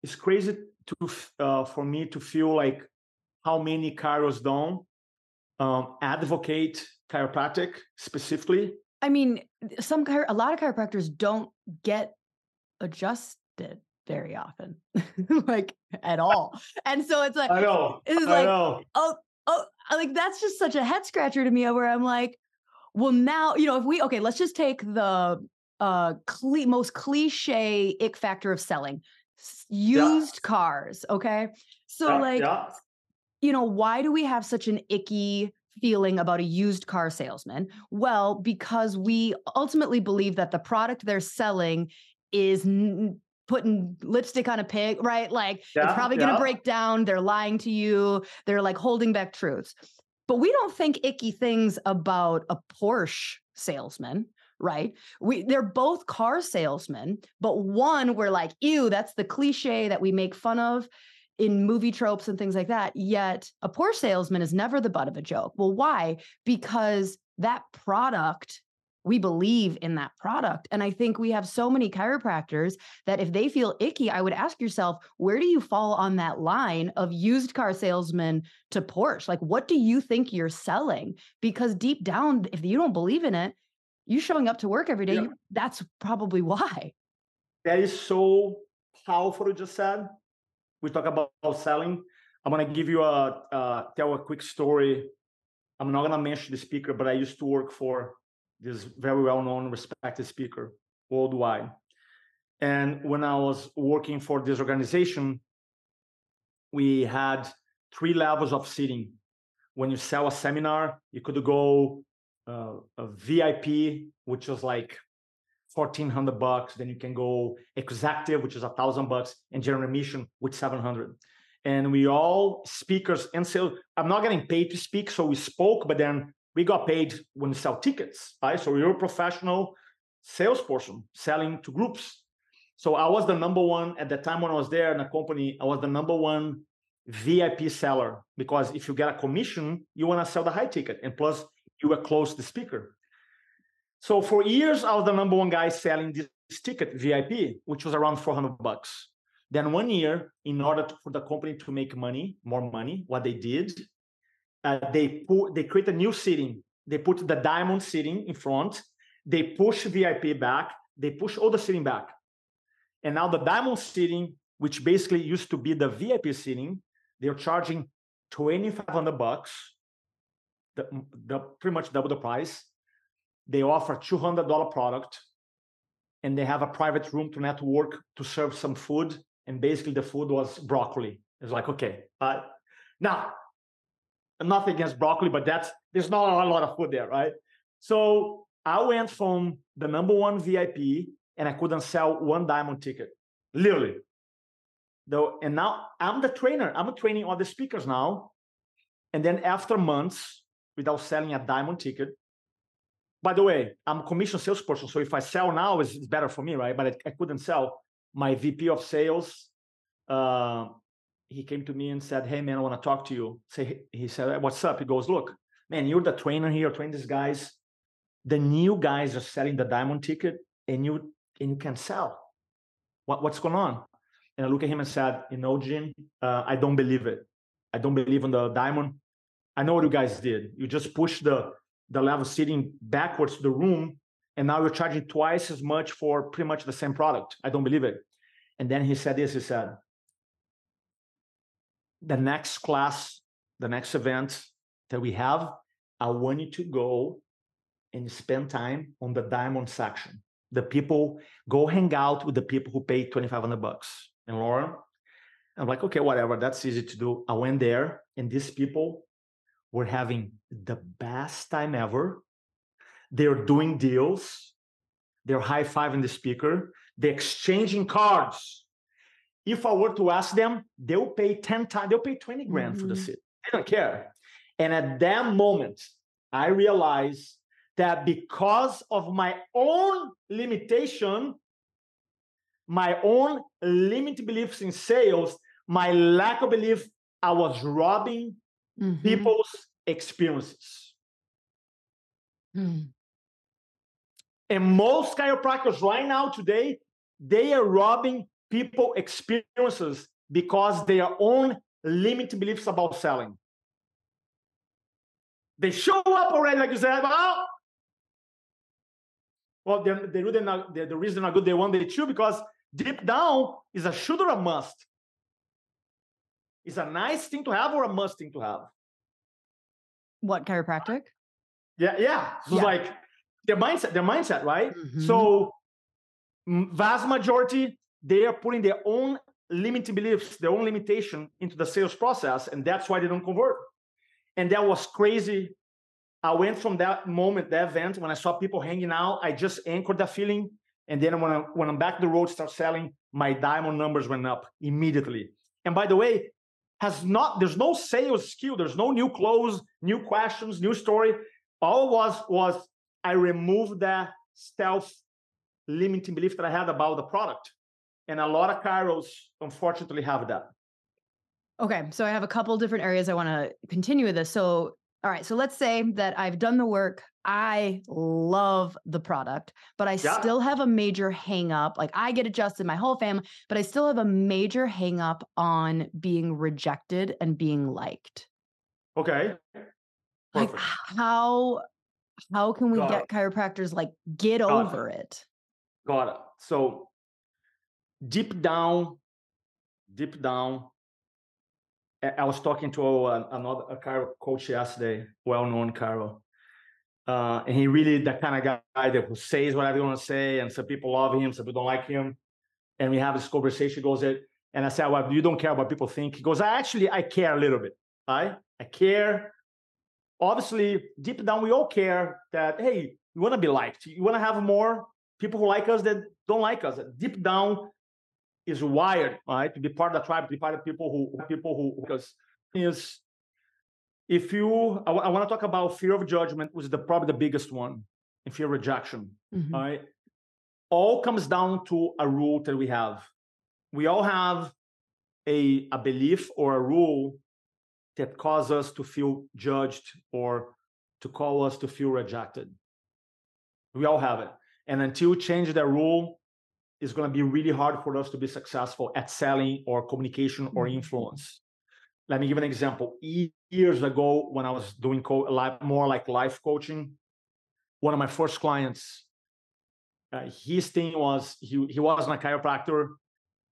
it's crazy to uh, for me to feel like how many chiros don't um, advocate chiropractic specifically I mean, some a lot of chiropractors don't get adjusted very often, like at all. And so it's like I know. It's like know. oh oh like that's just such a head scratcher to me where I'm like, well now, you know, if we okay, let's just take the uh cli- most cliche ick factor of selling used yeah. cars, okay? So yeah, like yeah. you know, why do we have such an icky feeling about a used car salesman? Well, because we ultimately believe that the product they're selling is n- putting lipstick on a pig, right? Like yeah, it's probably going to break down. They're lying to you. They're like holding back truths. But we don't think icky things about a Porsche salesman, right? We they're both car salesmen, but one we're like, ew, that's the cliche that we make fun of in movie tropes and things like that. Yet a Porsche salesman is never the butt of a joke. Well, why? Because that product, we believe in that product. And I think we have so many chiropractors that if they feel icky, I would ask yourself, where do you fall on that line of used car salesman to Porsche? Like, what do you think you're selling? Because deep down, if you don't believe in it, you showing up to work every day, yeah. that's probably why. That is so powerful, you just said we talk about selling. I'm gonna give you a uh, tell a quick story. I'm not gonna mention the speaker, but I used to work for this very well-known, respected speaker worldwide. And when I was working for this organization, we had three levels of seating. When you sell a seminar, you could go uh, a VIP, which was like 1400 bucks then you can go executive which is a thousand bucks and general admission with 700 and we all speakers and sales i'm not getting paid to speak so we spoke but then we got paid when we sell tickets right? So we are a professional salesperson selling to groups. So i was the number one at the time when i was there in the company i was the number one vip seller because if you get a commission you want to sell the high ticket and plus you were close to the speaker so for years, I was the number one guy selling this ticket VIP, which was around 400 bucks. Then one year, in order to, for the company to make money, more money, what they did, uh, they put they create a new seating. They put the diamond seating in front. They push VIP back. They push all the seating back. And now the diamond seating, which basically used to be the VIP seating, they're charging 2,500 bucks, the, the pretty much double the price they offer $200 product and they have a private room to network to serve some food and basically the food was broccoli. It's like okay uh, now nothing against broccoli but that's there's not a lot of food there right? So i went from the number one vip and i couldn't sell one diamond ticket literally. Though and now i'm the trainer. I'm training all the speakers now and then after months without selling a diamond ticket by the way, I'm a commission salesperson, so if I sell now, it's, it's better for me, right? But I, I, couldn't sell. My VP of sales, uh, he came to me and said, "Hey, man, I want to talk to you." Say, he said, "What's up?" He goes, "Look, man, you're the trainer here. Train these guys. The new guys are selling the diamond ticket, and you and you can sell. What, what's going on?" And I look at him and said, "You know, Jim, uh, I don't believe it. I don't believe in the diamond. I know what you guys did. You just push the the level sitting backwards to the room, and now you're charging twice as much for pretty much the same product. I don't believe it. And then he said this. He said, the next class, the next event that we have, I want you to go and spend time on the diamond section. The people go hang out with the people who pay 2,500 bucks. And Lauryn, I'm like, okay, whatever. That's easy to do. I went there, and these people were having the best time ever. They're doing deals. They're high fiving the speaker. They're exchanging cards. If I were to ask them, they'll pay 10 times, they'll pay 20 grand mm-hmm. for the mm-hmm. seat. They don't care. And at that moment, I realized that because of my own limitation, my own limited beliefs in sales, my lack of belief, I was robbing mm-hmm. people's experiences. Mm. And most chiropractors right now today, they are robbing people experiences because their own limited beliefs about selling. They show up already, like you said, well, well, they're, they're really not, they're, the reason they're not good, they want they two, because deep down is a should or a must. It's a nice thing to have or a must thing to have. What chiropractic? Yeah, yeah. So yeah. like their mindset, their mindset, right? Mm-hmm. So vast majority, they are putting their own limiting beliefs, their own limitation into the sales process, and that's why they don't convert. And that was crazy. I went from that moment, that event, when I saw people hanging out, I just anchored that feeling. And then when, I, when I'm back the road, start selling, my diamond numbers went up immediately. And by the way, has not there's no sales skill there's no new clothes, new questions new story. All was was i removed that stealth limiting belief that i had about the product. And a lot of chiros unfortunately have that. Okay so i have a couple different areas i want to continue with this. So all right. So let's say that I've done the work. I love the product, but I yeah. still have a major hang up. Like I get adjusted, my whole family, but I still have a major hang up on being rejected and being liked. Okay. Perfect. Like how how can we Got get it. chiropractors like get Got over it. it? Got it. So deep down, deep down, I was talking to another a Chiro coach yesterday, well-known Chiro, uh, and he really the kind of guy that who says whatever you want to say, and some people love him, some people don't like him, and we have this conversation. Goes, it, and I said, "Well, you don't care what people think." He goes, "I actually I care a little bit. Right? I care. Obviously, deep down, we all care that hey, you want to be liked. You want to have more people who like us that don't like us. Deep down, is wired, right, to be part of the tribe, to be part of people who people who because is if you I, I want to talk about fear of judgment, which is the probably the biggest one, and fear of rejection. Mm-hmm. Right, all comes down to a rule that we have. We all have a a belief or a rule that cause us to feel judged or to call us to feel rejected. We all have it. And until we change that rule, it's going to be really hard for us to be successful at selling or communication or mm-hmm. influence. Let me give an example. Years ago, when I was doing co- more like life coaching, one of my first clients, uh, his thing was he, he wasn't a chiropractor.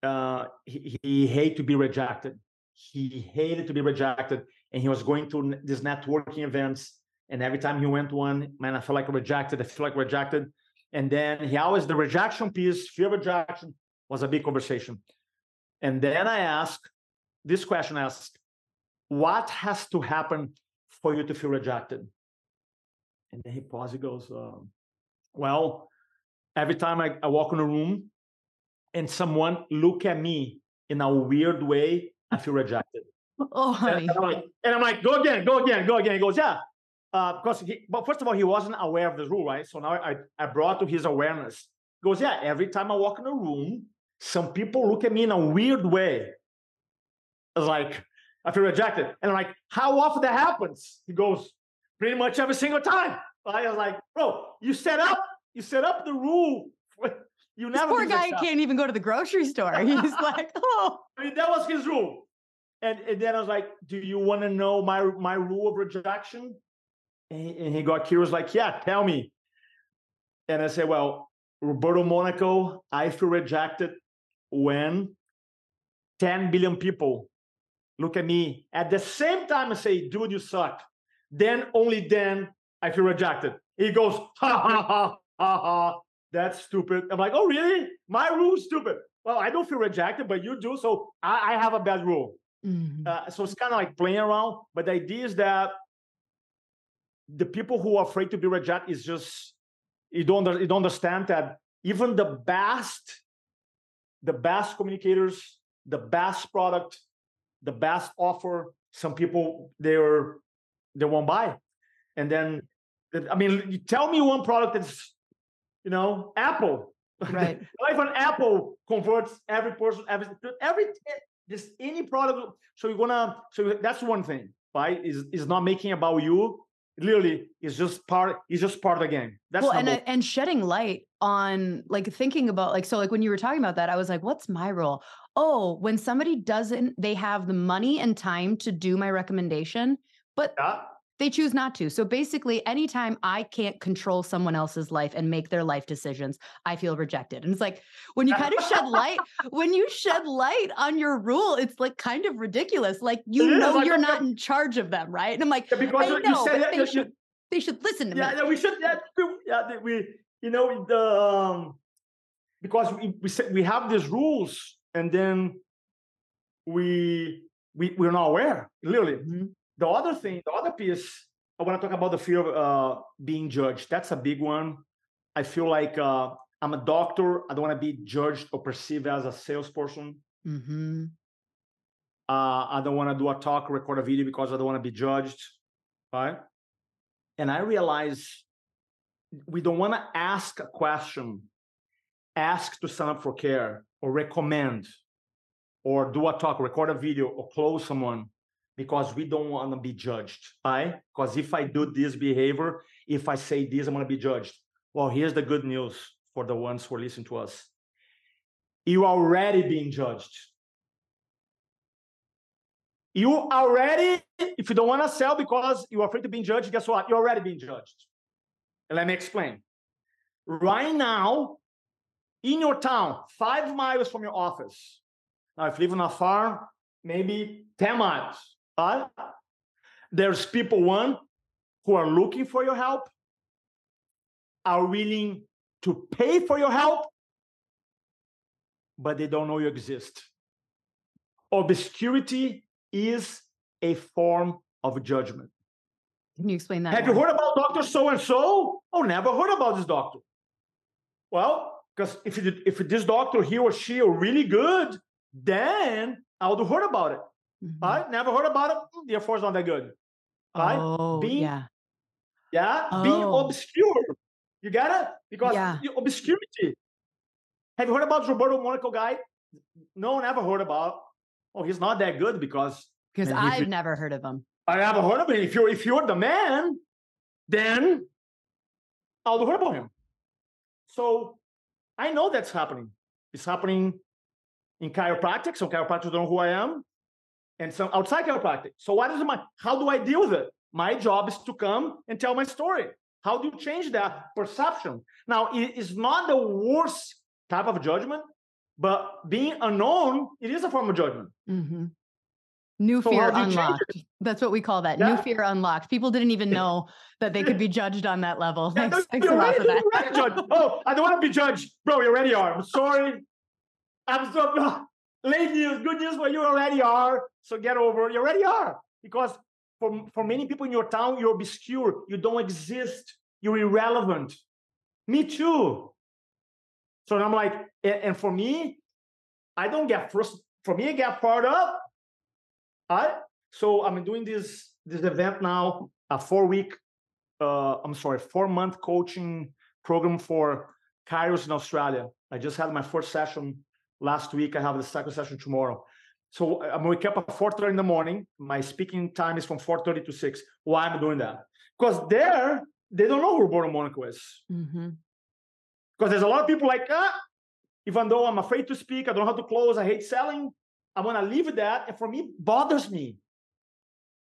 Uh, he, he hated to be rejected. He hated to be rejected. And he was going to these networking events. And every time he went to one, man, I felt like rejected. I feel like rejected. And then he always, the rejection piece, fear of rejection was a big conversation. And then I asked this question I asked, what has to happen for you to feel rejected? And then he pauses, he goes, um, well, every time I, I walk in a room and someone look at me in a weird way, I feel rejected. Oh, honey. And, I'm like, and I'm like, go again, go again, go again. He goes, yeah, uh, because he, but first of all, he wasn't aware of the rule, right? So now I, I brought to his awareness. He goes, yeah, every time I walk in a room, some people look at me in a weird way. It's like, I feel rejected. And I'm like, how often that happens? He goes, pretty much every single time. I was like, bro, you set up, you set up the rule. You never. This poor guy can't even go to the grocery store. He's like, oh. I mean, that was his rule. and, and then I was like, "Do you want to know my my rule of rejection?" And he, and he got curious, like, "Yeah, tell me." And I said, "Well, Roberto Monaco, I feel rejected when 10 billion people look at me at the same time and say, dude, you suck. Then only then I feel rejected. He goes, ha ha ha ha ha. That's stupid. I'm like, oh, really? My rule's stupid. Well, I don't feel rejected, but you do. So I, I have a bad rule. Mm-hmm. Uh, so it's kind of like playing around. But the idea is that the people who are afraid to be rejected is just you don't you don't understand that even the best the best communicators the best product the best offer some people they're they won't buy. And then i mean you tell me one product that's you know apple. Right. If an apple converts every person every every just any product. So you're gonna so that's one thing right? Is is not making about you literally is just part is just part of the game. That's well and, and shedding light on like thinking about like so like when you were talking about that i was like what's my role? Oh when somebody doesn't they have the money and time to do my recommendation but yeah they choose not to. So basically, anytime I can't control someone else's life and make their life decisions, I feel rejected. And it's like when you kind of shed light, when you shed light on your rule, it's like kind of ridiculous. Like you know you're not in charge of them, right? And I'm like, yeah, because I know, but that, they, should, they should listen to yeah, me. Yeah, we should. Yeah, yeah we you know the um, because we we, we have these rules and then we we we're not aware literally. Mm-hmm the other thing, the other piece, I want to talk about the fear of uh, being judged. That's a big one. I feel like uh, I'm a doctor. I don't want to be judged or perceived as a salesperson. Mm-hmm. Uh, I don't want to do a talk, record a video because I don't want to be judged. Right. And I realize we don't want to ask a question, ask to sign up for care or recommend or do a talk, record a video or close someone because we don't want to be judged, right? Because if I do this behavior, if I say this, I'm going to be judged. Well, here's the good news for the ones who are listening to us. You are already being judged. You already, if you don't want to sell because you're afraid of being judged, guess what? You're already being judged. And let me explain. Right now, in your town, five miles from your office. Now, if you live on a farm, maybe 10 miles. But there's people, one, who are looking for your help, are willing to pay for your help, but they don't know you exist. Obscurity is a form of judgment. Can you explain that? Have more? you heard about Dr. So and so? Oh, never heard about this doctor. Well, because if, if this doctor, he or she are really good, then I would have heard about it. Mm-hmm. Right? Never heard about it. Therefore, it's not that good. Right? Oh, being, yeah. Yeah. Oh. Being obscure. You get it? Because yeah. obscurity. Have you heard about Roberto Monaco guy? No, one ever heard about. Oh, he's not that good because because I've never heard of him. I never heard of him. If you're if you're the man, then I'll heard about him. So I know that's happening. It's happening in chiropractic. So chiropractors don't know who I am and some outside chiropractic. So what is my how do I deal with it? My job is to come and tell my story. How do you change that perception? Now, it is not the worst type of judgment, but being unknown, it is a form of judgment. Mm-hmm. New so fear unlocked. That's what we call that. Yeah. New fear unlocked. People didn't even know that they could be judged on that level. Yeah, thanks, thanks a lot for that. oh, I don't want to be judged. Bro, you already are. I'm sorry. I'm so late news, good news for you already are. So get over, you already are. Because for, for many people in your town, you're obscure, you don't exist, you're irrelevant. Me too. So I'm like, and for me, I don't get first. For me, I get fired up. I so I'm doing this this event now, a four week, uh, I'm sorry, four month coaching program for chiros in Australia. I just had my first session last week. I have the second session tomorrow. So I'm wake up at 4:30 in the morning. My speaking time is from 4:30 to 6. Why am I doing that? Because there, they don't know who Roberto Monaco is. Mm-hmm. Because there's a lot of people like, ah, even though I'm afraid to speak, I don't know how to close, I hate selling, I'm gonna leave that. And for me, bothers me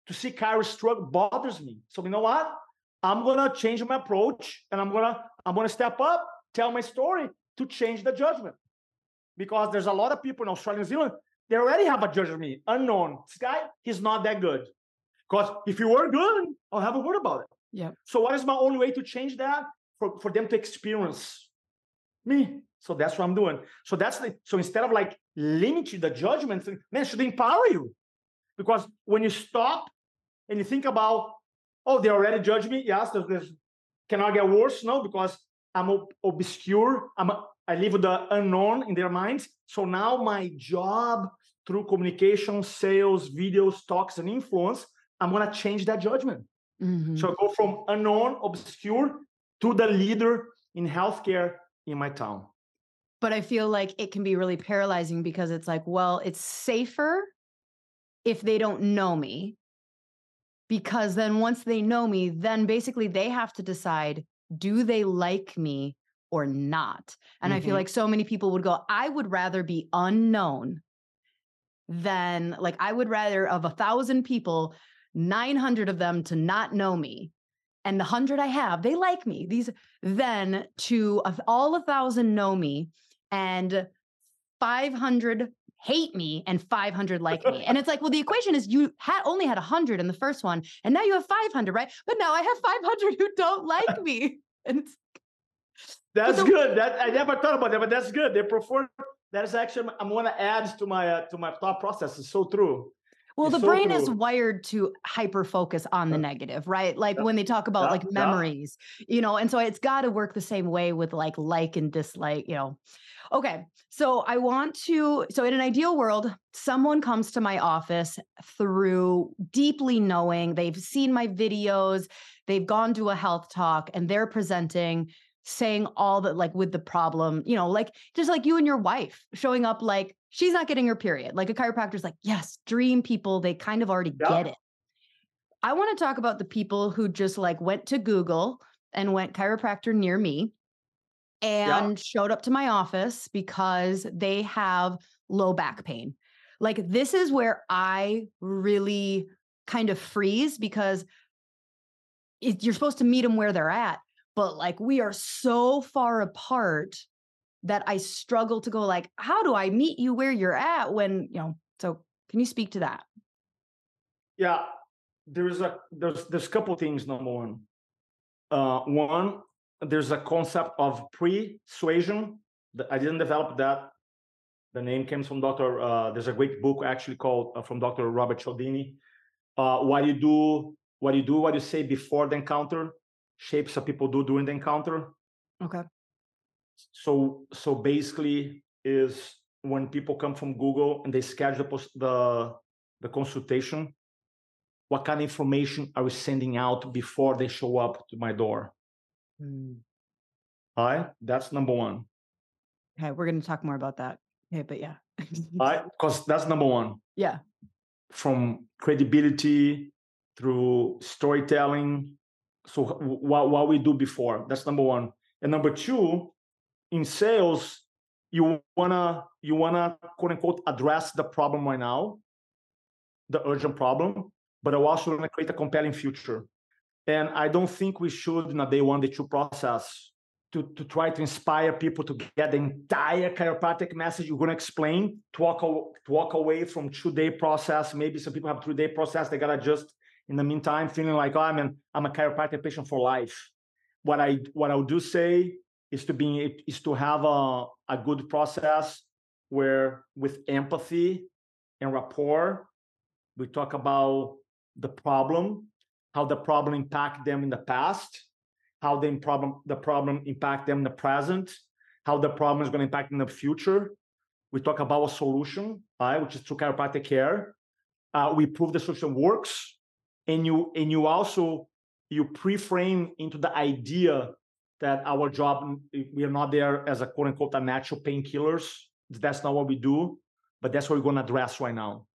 to see chiro struggle bothers me. So you know what? I'm gonna change my approach and I'm gonna I'm gonna step up, tell my story to change the judgment. Because there's a lot of people in Australia, and New Zealand, they already have a judgment of me, unknown. This guy, he's not that good. Because if you were good, I'll have a word about it. Yeah. So what is my only way to change that? For, for them to experience me. So that's what I'm doing. So that's the so instead of like limiting the judgment, man, should empower you. Because when you stop and you think about, oh, they already judged me. Yes, there's, there's cannot get worse. No, because I'm obscure. I'm I leave the unknown in their minds. So now my job through communication, sales, videos, talks, and influence, I'm gonna change that judgment. Mm-hmm. So I go from unknown, obscure to the leader in healthcare in my town. But I feel like it can be really paralyzing because it's like, well, it's safer if they don't know me. Because then once they know me, then basically they have to decide do they like me or not? And mm-hmm. I feel mm-hmm. like so many people would go, I would rather be unknown than like, I would rather of a thousand people, 900 of them to not know me and the hundred I have, they like me. These then to all a thousand know me and 500 hate me and 500 like me. And it's like, well, the equation is you had only had 100 in the first one, and now you have 500, right? But now I have 500 who don't like me. And it's that's the, good. That I never thought about that, but that's good. They prefer that is actually I'm going to add to my uh, to my thought process. It's so true. Well, it's the so brain true. is wired to hyper focus on the negative, right? Like yeah. when they talk about yeah. like memories, yeah. you know, and so it's got to work the same way with like like and dislike, you know. Okay. So I want to, so in an ideal world, someone comes to my office through deeply knowing they've seen my videos, they've gone to a health talk, and they're presenting saying all that like with the problem, you know, like just like you and your wife showing up like she's not getting her period. Like a chiropractor's like, yes, dream people, they kind of already yep. get it. I want to talk about the people who just like went to Google and went chiropractor near me and yep. showed up to my office because they have low back pain. Like this is where I really kind of freeze because it, you're supposed to meet them where they're at but like we are so far apart that I struggle to go like, how do I meet you where you're at when, you know, so can you speak to that? Yeah, there's a there's there's a couple things. Number one, uh, one there's a concept of pre-suasion. I didn't develop that. The name comes from Dr. Uh, there's a great book actually called uh, from Dr. Robert Cialdini. Uh, what you do, what you do, what you say before the encounter shapes that people do during the encounter. Okay. So so basically is when people come from Google and they schedule the the, the consultation, what kind of information are we sending out before they show up to my door? Mm. All right, that's number one. Okay, we're going to talk more about that. Okay, but yeah. All right, because that's number one. Yeah. From credibility through storytelling so what, what we do before that's number one. And number two in sales you wanna you wanna quote unquote address the problem right now the urgent problem but i also want to create a compelling future. And i don't think we should in a day one day two process to, to try to inspire people to get the entire chiropractic message you're going to explain to walk, to walk away from two day process. Maybe some people have three day process they got to just in the meantime feeling like oh, I'm an, I'm a chiropractic patient for life. What I what I do say is to be is to have a, a good process where with empathy and rapport, we talk about the problem, how the problem impacted them in the past, how the problem the problem impact them in the present, how the problem is going to impact in the future. We talk about a solution, right, which is through chiropractic care. Uh, we prove the solution works and you and you also you pre-frame into the idea that our job we are not there as a quote unquote a natural painkillers. That's not what we do but that's what we're going to address right now.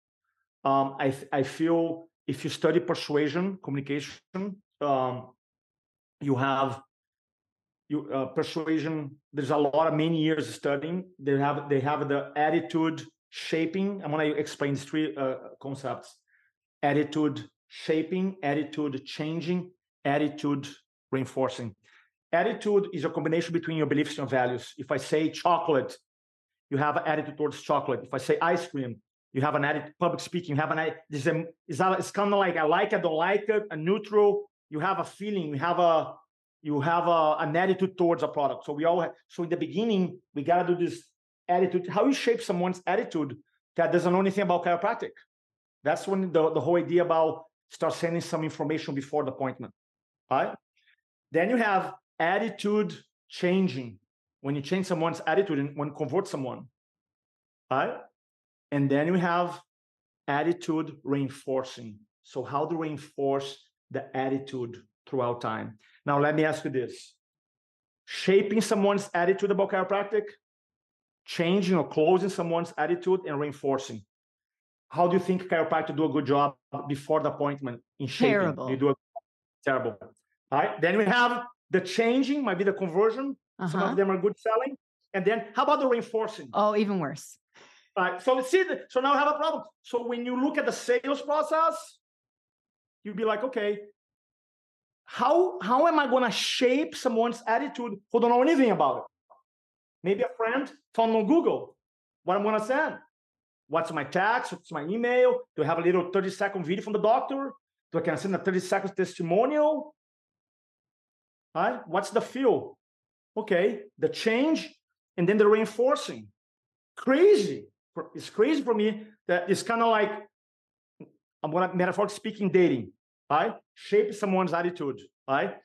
Um, I, I feel if you study persuasion communication um, you have you uh, persuasion there's a lot of many years studying. They have they have the attitude shaping. I'm going to explain three uh, concepts. Attitude shaping, attitude changing, attitude reinforcing. Attitude is a combination between your beliefs and values. If I say chocolate, you have an attitude towards chocolate. If I say ice cream, you have an attitude, public speaking, you have an it's, a, it's, kind of like I like it, don't like it, a neutral. You have a feeling, you have a you have a, an attitude towards a product. So we all have, so in the beginning, we gotta do this attitude. How you shape someone's attitude that doesn't know anything about chiropractic. That's when the, the whole idea about start sending some information before the appointment. Right? Then you have attitude changing. When you change someone's attitude and when you convert someone. Right? And then you have attitude reinforcing. So how to reinforce the attitude throughout time. Now let me ask you this. Shaping someone's attitude about chiropractic, changing or closing someone's attitude and reinforcing how do you think chiropractor do a good job before the appointment in shaping? Terrible. You do a terrible. All right. Then we have the changing, might be the conversion. Uh-huh. Some of uh-huh. them are good selling. And then how about the reinforcing? Oh, even worse. All right. So let's see. So now I have a problem. So when you look at the sales process, you'd be like, okay, how how am I going to shape someone's attitude who don't know anything about it? Maybe a friend found on Google what I'm going to send. What's my text, What's my email? Do I have a little 30 second video from the doctor? Do I can send a 30 second testimonial? Right? What's the feel? Okay, the change and then the reinforcing. Crazy. It's crazy for me that it's kind of like I'm gonna metaphorically speaking dating, right? Shape someone's attitude, right?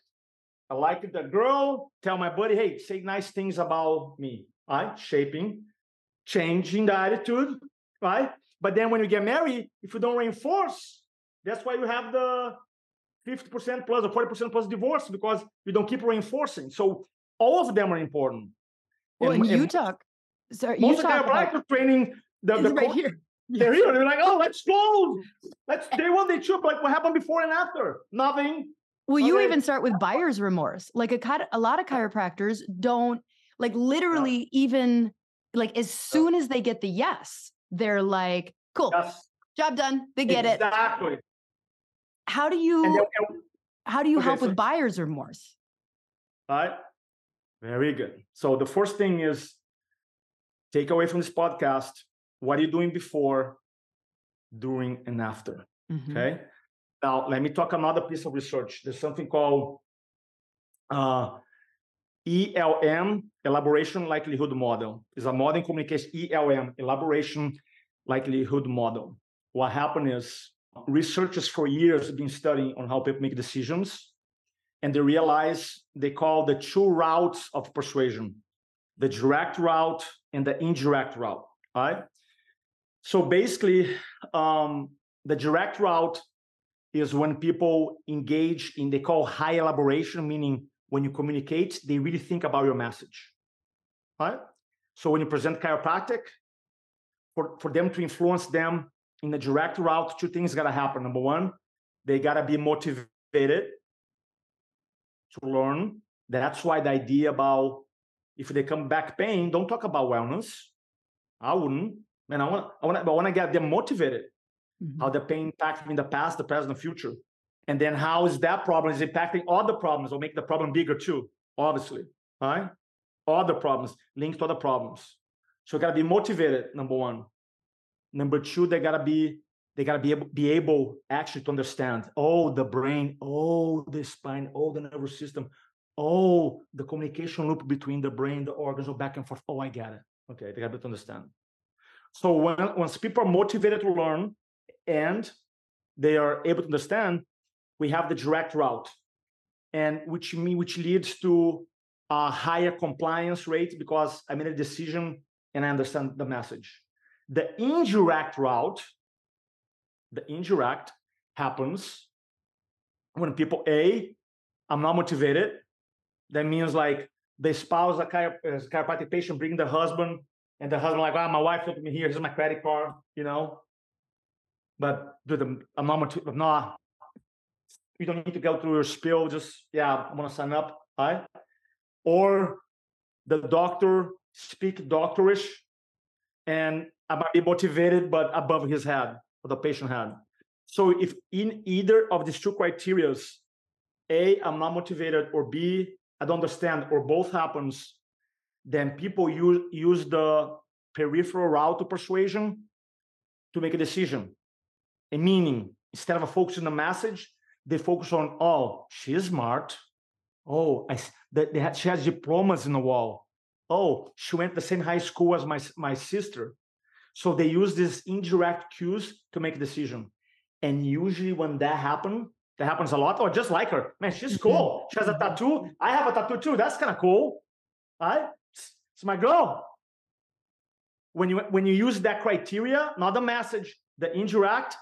I like the girl, tell my buddy, hey, say nice things about me, right? Shaping, changing the attitude, right? But then when you get married, if you don't reinforce, that's why you have the 50% plus or 40% plus divorce because you don't keep reinforcing. So all of them are important. Well, and, and you talk, sorry, most you talk about, training the, the right here. They're here. They're like, oh, let's go. Let's day one, day two. Like, what happened before and after? Nothing. Well, you even start with buyer's remorse. Like a a lot of chiropractors don't like literally even like as soon as they get the yes, they're like, cool, yes. job done. They get exactly. it. Exactly. How do you how do you okay, help so, with buyer's remorse? Right. Very good. So the first thing is take away from this podcast what are you doing before, during, and after. Mm-hmm. Okay. Now let me talk another piece of research. There's something called uh, ELM, elaboration likelihood model, is a modern communication ELM, elaboration likelihood model. What happened is researchers for years have been studying on how people make decisions, and they realize they call the two routes of persuasion, the direct route and the indirect route. Right. So basically, um, the direct route is when people engage in they call high elaboration, meaning when you communicate, they really think about your message. Right? So when you present chiropractic, for, for them to influence them in a direct route, two things gotta happen. Number one, they gotta be motivated to learn. That's why the idea about if they come back pain, don't talk about wellness. I wouldn't. Man, I want I want I want to get them motivated. Mm-hmm. How the pain impacted me in the past, the present, the future and then how is that problem is impacting other problems or make the problem bigger too? Obviously right? Other problems linked to other problems. So you got to be motivated number one. Number two they got to be they got to be able be able actually to understand oh the brain oh the spine oh the nervous system oh the communication loop between the brain the organs or back and forth. Oh i get it. Okay they got to understand. So when once people are motivated to learn and they are able to understand we have the direct route, and which mean which leads to a higher compliance rate because I made a decision and I understand the message. The indirect route, the indirect happens when people a I'm not motivated. That means like the spouse, a chiropractic patient, bring the husband, and the husband like, "Ah, oh, my wife took me here. Here's my credit card," you know. But dude, I'm not, I'm not you don't need to go through your spiel. Just yeah, I want to sign up. Right? Or the doctor speak doctorish, and I might be motivated, but above his head, or the patient head. So if in either of these two criterias, A, I'm not motivated, or B, I don't understand, or both happens, then people use use the peripheral route to persuasion to make a decision. A meaning, instead of focusing on the message, they focus on, oh, she's smart. Oh, I, they, they had, she has diplomas in the wall. Oh, she went to the same high school as my, my sister. So they use these indirect cues to make a decision. And usually when that happens, that happens a lot. Or oh, just like her, man, she's mm-hmm. cool. She has a tattoo. I have a tattoo too. That's kind of cool. Right? It's my girl. When you when you use that criteria, not the message, the indirect,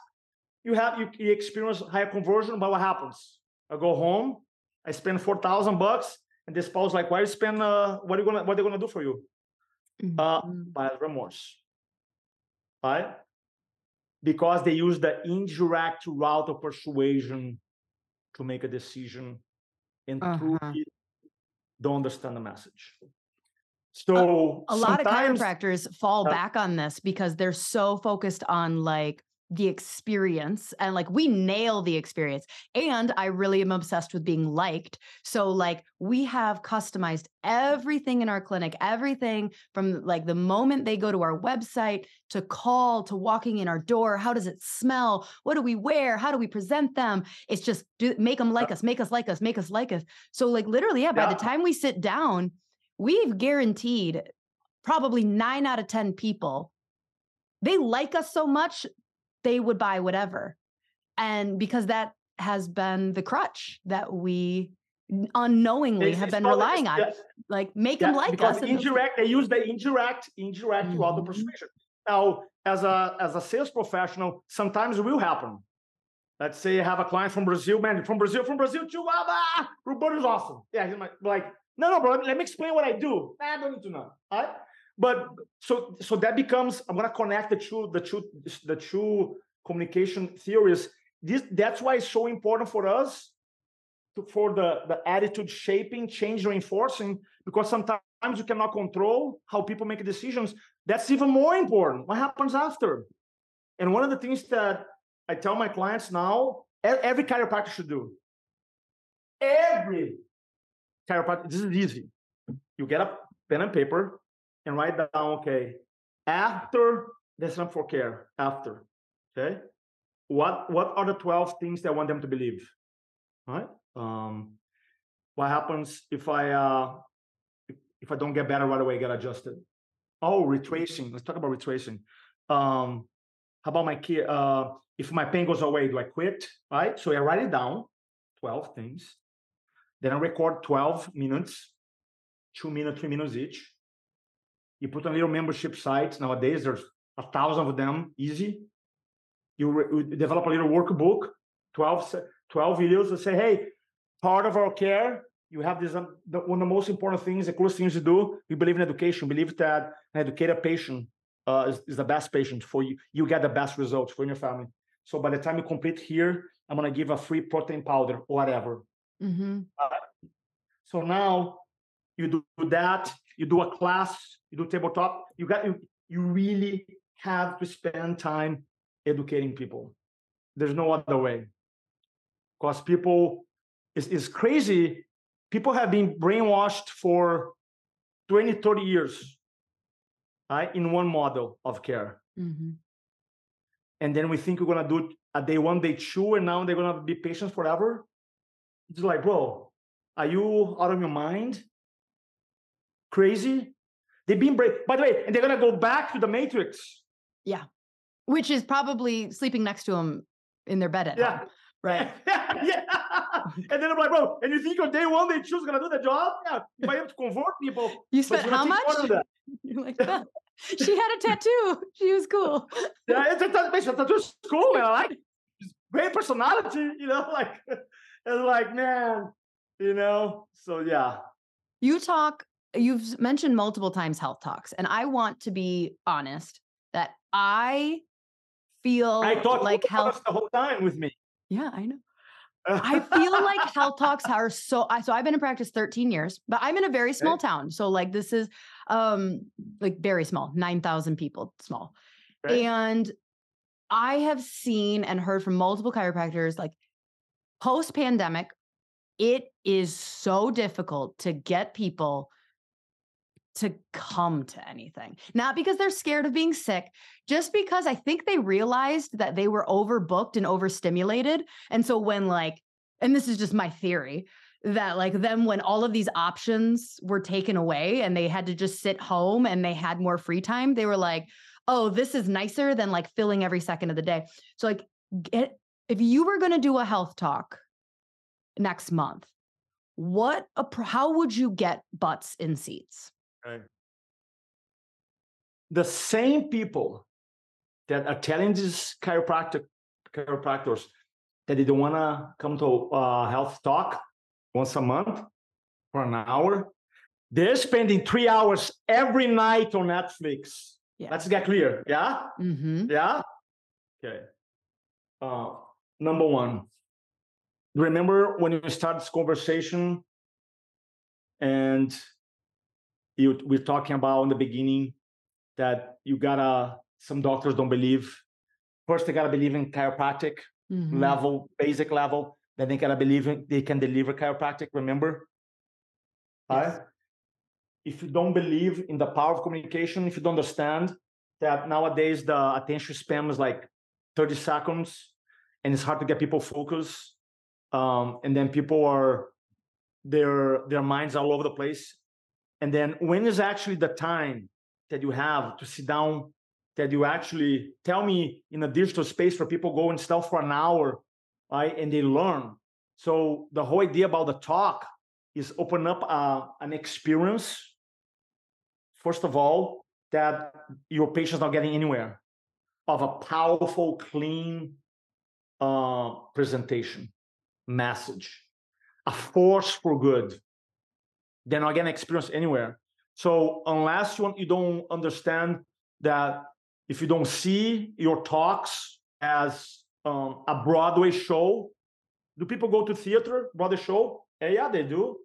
you have you, you experience higher conversion. But what happens? I go home, I spend four thousand bucks, and the spouse like, why you spend? Uh, what are you gonna what are they gonna do for you? Mm-hmm. Uh, buyer's remorse, right? Because they use the indirect route of persuasion to make a decision, and uh-huh. truly don't understand the message. So a, a lot of chiropractors fall uh, back on this because they're so focused on like the experience and like we nail the experience and i really am obsessed with being liked so like we have customized everything in our clinic everything from like the moment they go to our website to call to walking in our door how does it smell what do we wear how do we present them it's just do make them like us make us like us make us like us so like literally yeah by yeah. the time we sit down we've guaranteed probably 9 out of 10 people they like us so much they would buy whatever. And because that has been the crutch that we unknowingly it's, have been relying on. Like make them like because us. Indirect, they use the indirect, indirect mm-hmm. throughout the persuasion. Now, as a as a sales professional, sometimes it will happen. Let's say I have a client from Brazil, man, from Brazil, from Brazil ah, Roberto's awesome. Yeah, he's like, no, no, bro, let me explain what I do. I don't need to know. All right? But so so that becomes I'm gonna connect the two the two the two communication theories. This that's why it's so important for us to, for the the attitude shaping, change reinforcing, because sometimes you cannot control how people make decisions. That's even more important. What happens after? And one of the things that I tell my clients now, every chiropractor should do. Every chiropractor, this is easy. You get a pen and paper, and write down, okay, after the slump for care, after, okay, what what are the 12 things that I want them to believe? Right? Um, what happens if I uh if I don't get better right away, get adjusted? Oh, retracing. Let's talk about retracing. Um, how about my kid? Uh, if my pain goes away, do I quit? Right? So I write it down, 12 things. Then I record 12 minutes, two minutes, three minutes each. You put on little membership sites nowadays. There's a thousand of them, easy. You, re- you develop a little workbook, 12, 12 videos that say, hey, part of our care, you have this um, the, one of the most important things, the coolest things to do. We believe in education. We believe that an educated patient uh, is, is the best patient for you. You get the best results for your family. So by the time you complete here, I'm gonna give a free protein powder, whatever. Mm-hmm. Uh, so now you do that you do a class, you do tabletop, you got you you really have to spend time educating people. There's no other way. Because people it's, it's crazy. People have been brainwashed for 20, 30 years right, in one model of care. Mm-hmm. And then we think we're gonna do a day one, day two, and now they're gonna be patients forever. It's like, bro, are you out of your mind? Crazy. They've been brave. By the way, and they're gonna go back to the Matrix. Yeah, which is probably sleeping next to them in their bed at yeah. home. Right. yeah. And then I'm like, bro, and you think on day one they choose gonna do the job? Yeah, you might have to convert people. You spent how much? You're like, she had a tattoo. She was cool. yeah, it's a, tattoo is cool, man. I like great personality, you know, like it's like, man, you know. So yeah. You talk you've mentioned multiple times health talks, and I want to be honest that I feel I like health the whole time with me. Yeah, I know. I feel like health talks are so I so I've been in practice 13 years, but I'm in a very small okay. town. So like this is um like very small, 9,000 people small. Okay. And I have seen and heard from multiple chiropractors like post pandemic it is so difficult to get people to come to anything. Not because they're scared of being sick, just because I think they realized that they were overbooked and overstimulated. And so when like, and this is just my theory, that like then when all of these options were taken away and they had to just sit home and they had more free time, they were like, oh, this is nicer than like filling every second of the day. So like get if you were going to do a health talk next month, what a, how would you get butts in seats? Right. The same people that are telling these chiropractic chiropractors that they don't want to come to a health talk once a month for an hour, they're spending three hours every night on Netflix. Yeah. Let's get clear. Yeah. Mm-hmm. Yeah. Okay. Uh, number one. Remember when we started this conversation, and you we're talking about in the beginning that you gotta some doctors don't believe first they gotta believe in chiropractic mm-hmm. level basic level then they gotta believe in, they can deliver chiropractic remember yes. right if you don't believe in the power of communication if you don't understand that nowadays the attention span is like 30 seconds and it's hard to get people focused um, and then people are their their minds all over the place and then when is actually the time that you have to sit down, that you actually tell me in a digital space where people go and stuff for an hour, right? And they learn. So the whole idea about the talk is open up uh, an experience, first of all, that your patient's not getting anywhere of a powerful, clean uh, presentation, message, a force for good they're not getting experience anywhere. So unless you, you don't understand that if you don't see your talks as um, a Broadway show, do people go to theater, Broadway show? Yeah, yeah, they do.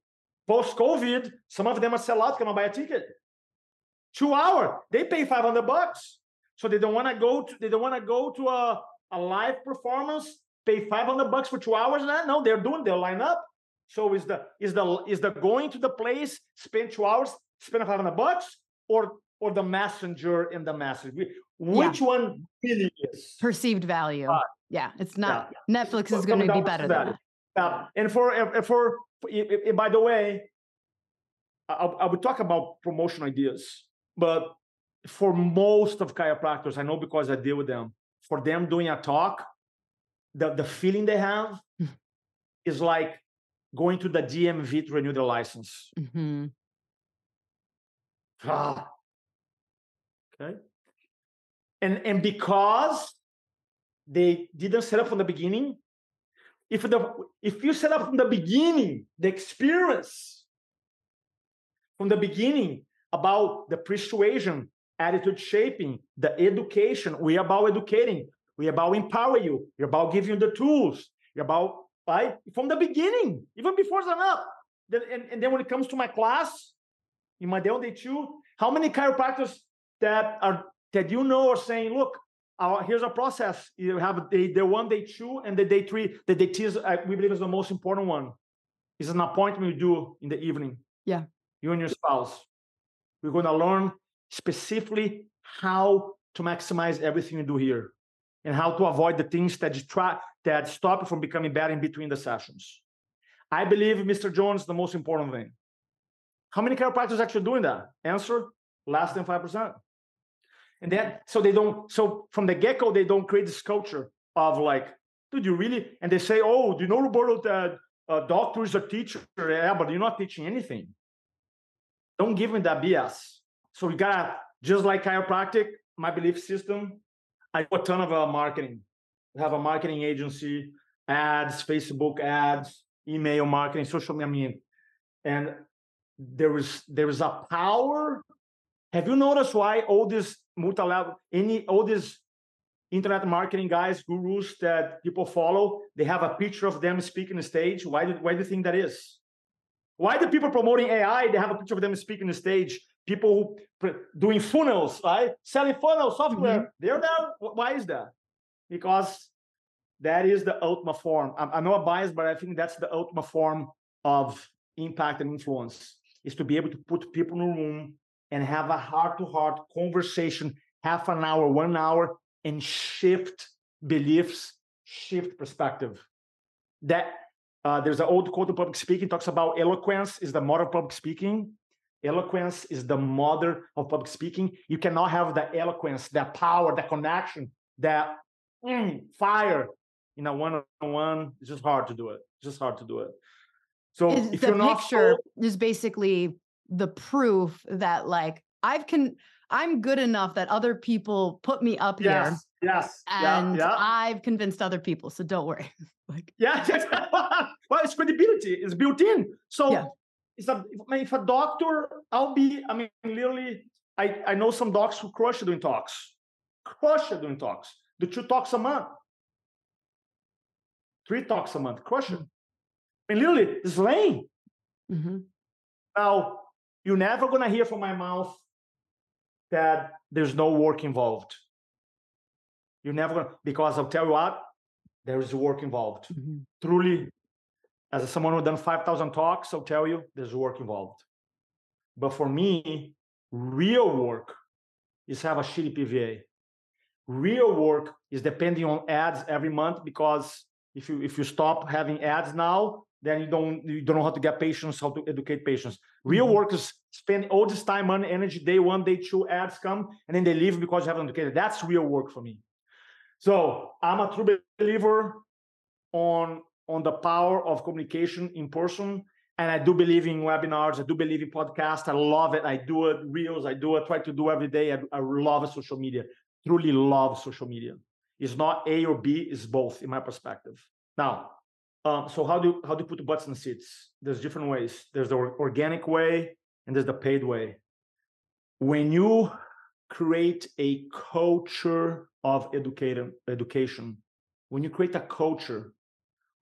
Post-COVID, some of them are sell out, cannot buy a ticket. Two hour, they pay 500 bucks. So they don't want to go to they don't want to go to a, a live performance, pay 500 bucks for two hours. No, they're doing, they'll line up. So is the is the is the going to the place, spend two hours, spend five hundred bucks, or or the messenger in the message? Which yeah. one really is perceived value? Uh, yeah, it's not. Yeah. Netflix is going to be better than that. Yeah, and for for, by the way, I, I would talk about promotion ideas, but for most of chiropractors, I know because I deal with them. For them doing a talk, the the feeling they have is like going to the DMV to renew their license. Mm-hmm. Ah. Okay. And and because they didn't set up from the beginning, if the if you set up from the beginning the experience from the beginning about the persuasion, attitude shaping, the education, we're about educating, we're about empower you, we're about giving you the tools, we're about right? From the beginning, even before up. And, and then when it comes to my class, in my day one, day two, how many chiropractors that are that you know are saying, look, our, here's a process. You have day, day one, day two, and the day three. The day two is, uh, we believe is the most important one. It's an appointment you do in the evening. Yeah. You and your spouse. We're going to learn specifically how to maximize everything you do here and how to avoid the things that try that stop you from becoming bad in between the sessions. I believe, Mr. Jones, the most important thing. How many chiropractors actually doing that? Answer: less than five percent. And then, so they don't. So from the get go, they don't create this culture of like, dude, you really? And they say, oh, do you know Roberto that a uh, doctor is a teacher? Yeah, but you're not teaching anything. Don't give me that BS. So you gotta just like chiropractic, my belief system. I do a ton of uh, marketing have a marketing agency, ads, Facebook ads, email marketing, social media. I mean, and there is there is a power. Have you noticed why all this multi-level, any all these internet marketing guys, gurus that people follow, they have a picture of them speaking the stage. Why do, why do you think that is? Why do people promoting AI, they have a picture of them speaking the stage? People doing funnels, right? Selling funnel software, mm-hmm. they're there. Why is that? Because that is the ultimate form. I'm, I'm not biased, but I think that's the ultimate form of impact and influence is to be able to put people in a room and have a heart-to-heart conversation, half an hour, one hour, and shift beliefs, shift perspective. That uh, there's an old quote in public speaking talks about eloquence is the mother of public speaking. Eloquence is the mother of public speaking. You cannot have the eloquence, that power, that connection, that mm, fire in a one-on-one. It's just hard to do it. It's just hard to do it. So is if the you're picture not is basically the proof that like I've can I'm good enough that other people put me up yes, here. Yes. And yeah, yeah. I've convinced other people. So don't worry. like yeah, well, it's credibility. It's built in. So yeah. It's a, if a doctor, I'll be, I mean, literally, I, I know some docs who crush doing talks. Crush doing talks. Do two talks a month. Three talks a month. Crush it. I mean, literally, it's lame. Mm-hmm. Now, you're never going to hear from my mouth that there's no work involved. You're never going to, because I'll tell you what, there is work involved. Mm-hmm. Truly, as someone who done 5,000 talks, I'll tell you, there's work involved. But for me, real work is have a shitty PVA. Real work is depending on ads every month because if you if you stop having ads now, then you don't you don't know how to get patients, how to educate patients. Real mm-hmm. workers spend all this time, money, energy. Day one, day two, ads come, and then they leave because you haven't educated. That's real work for me. So I'm a true believer on on the power of communication in person. And I do believe in webinars. I do believe in podcasts. I love it. I do it reels. I do it. Try to do every day. I, I love social media. Truly love social media. It's not A or B. It's both, in my perspective. Now, um, so how do how do you put the butts in seats? There's different ways. There's the organic way and there's the paid way. When you create a culture of educator, education, when you create a culture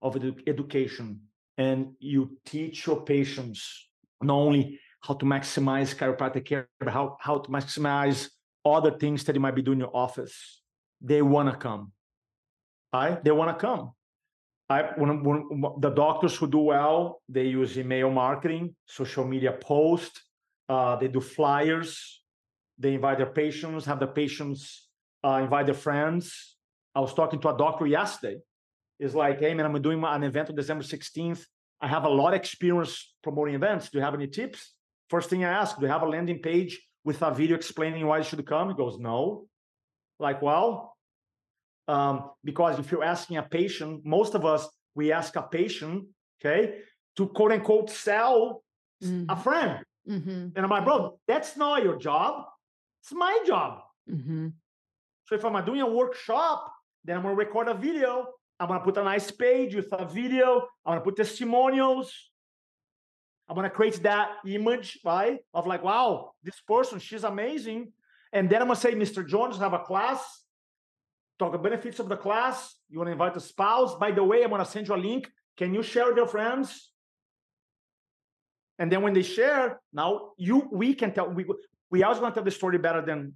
of edu- education and you teach your patients not only how to maximize chiropractic care, but how, how to maximize other things that you might be doing in your office, they want to come. I, They want to come. I, when, when, the doctors who do well, they use email marketing, social media post, uh, they do flyers, they invite their patients, have the patients uh, invite their friends. I was talking to a doctor yesterday. It's like, hey man, I'm doing an event on December 16th. I have a lot of experience promoting events. Do you have any tips? First thing I ask, do you have a landing page with a video explaining why you should come? He goes, no. Like, well, um, because if you're asking a patient, most of us we ask a patient, okay, to quote unquote sell mm-hmm. a friend. Mm-hmm. And I'm like, bro, that's not your job. It's my job. Mm-hmm. So if I'm doing a workshop, then I'm gonna record a video. I'm gonna put a nice page with a video. I'm gonna put testimonials. I'm gonna create that image, right? Of like, wow, this person, she's amazing. And then I'm gonna say, Mr. Jones, have a class talk the benefits of the class. You want to invite a spouse. By the way, I'm going to send you a link. Can you share with your friends? And then when they share, now you we can tell we we always going to tell the story better than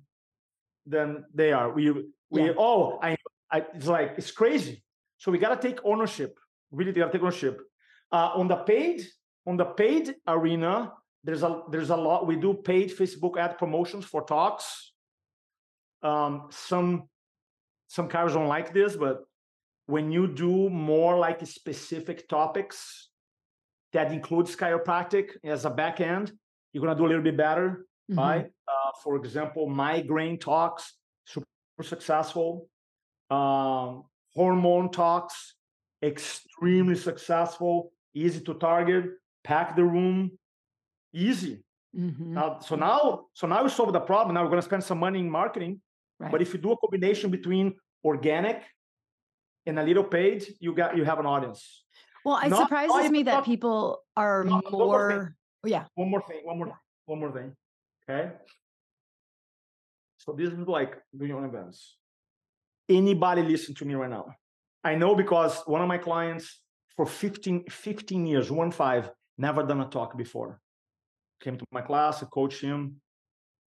than they are. We we yeah. oh I, I it's like it's crazy. So we got to take ownership. Really, got to take ownership. Uh, on the paid on the paid arena, there's a there's a lot. We do paid Facebook ad promotions for talks. Um, some some chiros don't like this, but when you do more like specific topics that includes chiropractic as a back end, you're gonna do a little bit better. Mm-hmm. Right? Uh, for example, migraine talks, super successful. Um, hormone talks, extremely successful, easy to target, pack the room, easy. Mm-hmm. Now, so now, so now we solve the problem. Now we're going to spend some money in marketing Right. But if you do a combination between organic and a little paid, you got you have an audience. Well, it not, surprises not, me that people are more. more oh, yeah. One more thing. One more. One more thing. Okay. So this is like doing events. Anybody listen to me right now. I know because one of my clients for 15, 15 years, one five, never done a talk before. Came to my class, I coached him,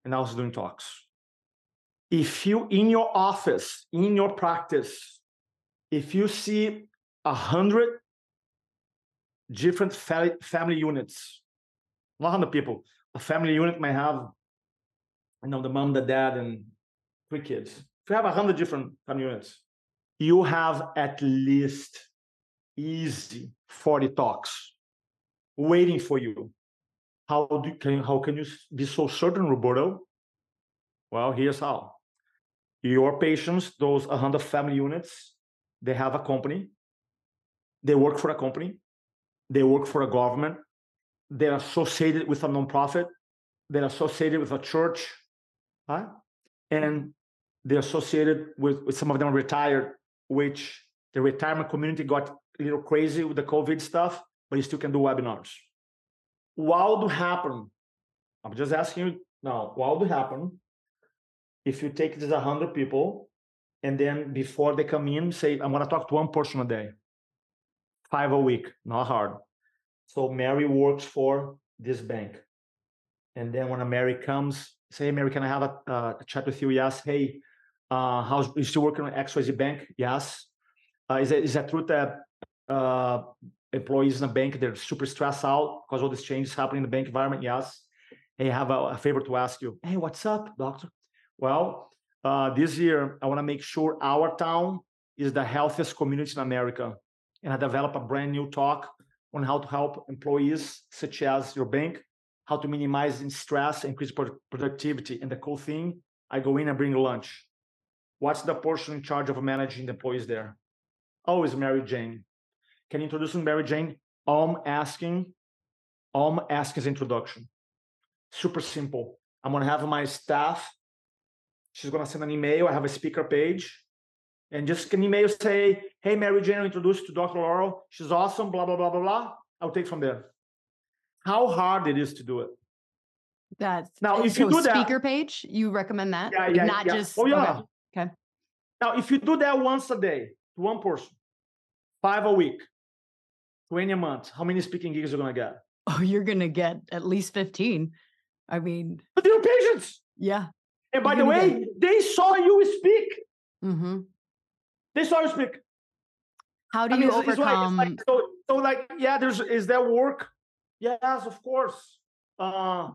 and I was doing talks. If you in your office, in your practice, if you see a hundred different fa- family units, not hundred people, a family unit might have, you know, the mom, the dad, and three kids. You have a hundred different family units, you have at least easy 40 talks waiting for you. How do can how can you be so certain, Roberto? Well, here's how. Your patients, those 100 family units, they have a company. They work for a company. They work for a government. They're associated with a nonprofit. They're associated with a church. Huh? And they're associated with, with some of them retired, which the retirement community got a little crazy with the COVID stuff, but you still can do webinars. What would happen? I'm just asking you now, what would happen if you take these 100 people and then before they come in, say, I'm going to talk to one person a day, five a week, not hard. So Mary works for this bank. And then when Mary comes, say, Mary, can I have a, uh, a chat with you? Yes. Hey, uh, how's you still working on XYZ Bank? Yes. Uh, is, it, is that true that uh, employees in a bank they're super stressed out because all these changes happening in the bank environment? Yes. Hey, I have a, a favor to ask you. Hey, what's up, doctor? Well, uh, this year I want to make sure our town is the healthiest community in America, and I develop a brand new talk on how to help employees such as your bank, how to minimize stress, increase productivity. And the cool thing, I go in and bring lunch. What's the person in charge of managing the employees there? Oh, it's Mary Jane. Can you introduce me, Mary Jane? I'm asking, I'm asking introduction. Super simple. I'm gonna have my staff. She's gonna send an email. I have a speaker page, and just an email say, "Hey, Mary Jane, I'll introduce you to Dr. Lauryn. She's awesome." Blah blah blah blah blah. I'll take from there. How hard it is to do it. That's now if so you do that speaker page, you recommend that? Yeah, yeah, not yeah. just oh yeah. Okay. Okay. Now, if you do that once a day to one person, five a week, 20 a month, how many speaking gigs are you gonna get? Oh, you're gonna get at least 15. I mean, but they're patients. Yeah. And by the way, get... they saw you speak. Mm-hmm. They saw you speak. How do I you mean, overcome? It's like, it's like, so, so, like, yeah, there's is there work? Yes, of course. Uh,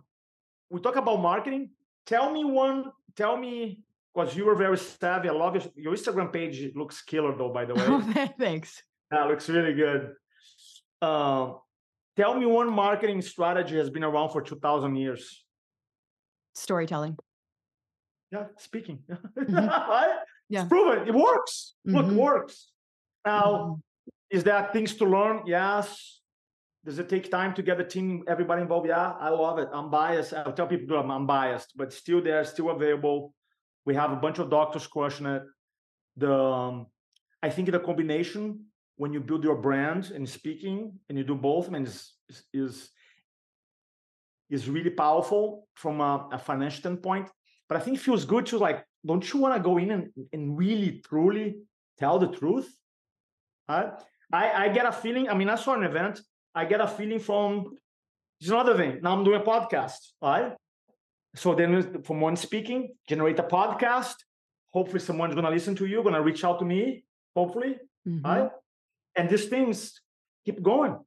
we talk about marketing. Tell me one. Tell me because you were very savvy. I love your, your Instagram page. Looks killer, though. By the way, oh, thanks. That looks really good. Uh, tell me one marketing strategy has been around for two thousand years. Storytelling. Yeah, speaking. Mm-hmm. right? Yeah, it's proven. It works. Mm-hmm. Look, works. Now, mm-hmm. is there things to learn? Yes. Does it take time to get the team, everybody involved? Yeah, I love it. I'm biased. I tell people I'm, I'm biased, but still there, still available we have a bunch of doctors crushing it. The um, I think the combination when you build your brand and speaking and you do both, I mean, is is is really powerful from a, a financial standpoint. But I think it feels good to like, don't you want to go in and, and really truly tell the truth? I, I get a feeling, I mean, I saw an event, I get a feeling from it's another thing. Now I'm doing a podcast, right? So then from one speaking, generate a podcast. Hopefully someone's gonna listen to you, gonna reach out to me, hopefully. Mm-hmm. Right? And these things keep going.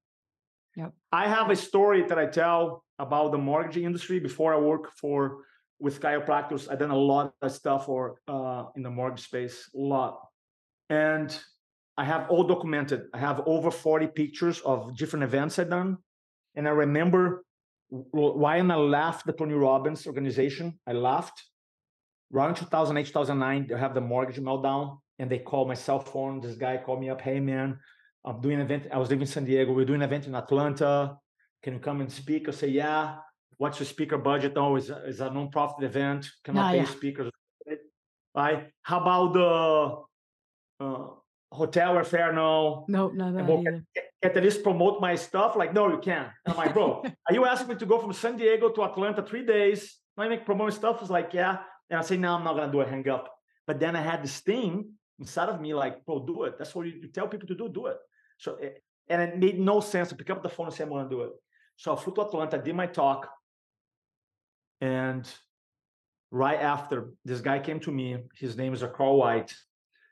Yep. I have a story that I tell about the mortgage industry before I work for with chiropractors. I've done a lot of stuff for uh, in the mortgage space, a lot. And I have all documented. I have over 40 pictures of different events I've done. And I remember why am I left the Tony Robbins organization? I left around 2008, 2009. They have the mortgage meltdown, and they call my cell phone. This guy called me up. Hey man, I'm doing an event. I was living in San Diego. We're doing an event in Atlanta. Can you come and speak? I say, yeah. What's your speaker budget? Oh, it's a, it's a non-profit event. Cannot ah, pay yeah. speakers. Right? How about the uh, hotel airfare? No. No, no, no at least promote my stuff? Like, no, you can't. I'm like, bro, are you asking me to go from San Diego to Atlanta three days? I make promote stuff. It's like, yeah. And I say, no, I'm not gonna do a hang up. But then I had this thing inside of me, like, bro, do it. That's what you, you tell people to do, do it. So, eh, and it made no sense to pick up the phone and say, I'm to do it. So I flew to Atlanta, did my talk. And right after, this guy came to me. His name is Carl White.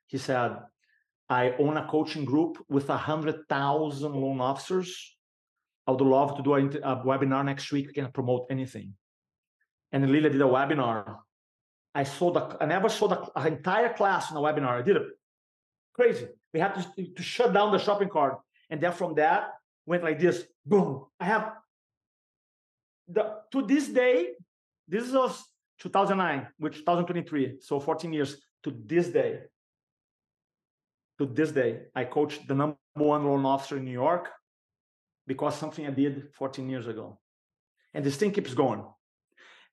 He said, I own a coaching group with 100,000 loan officers. I would love to do a, a webinar next week. We can promote anything. And Lilia did a webinar. I sold I never sold an entire class in a webinar. I did it. Crazy. We had to, to shut down the shopping cart. And then from that, went like this boom. I have the to this day, this was 2009, which 2023, so 14 years to this day. To this day, I coach the number one loan officer in New York because something I did 14 years ago. And this thing keeps going.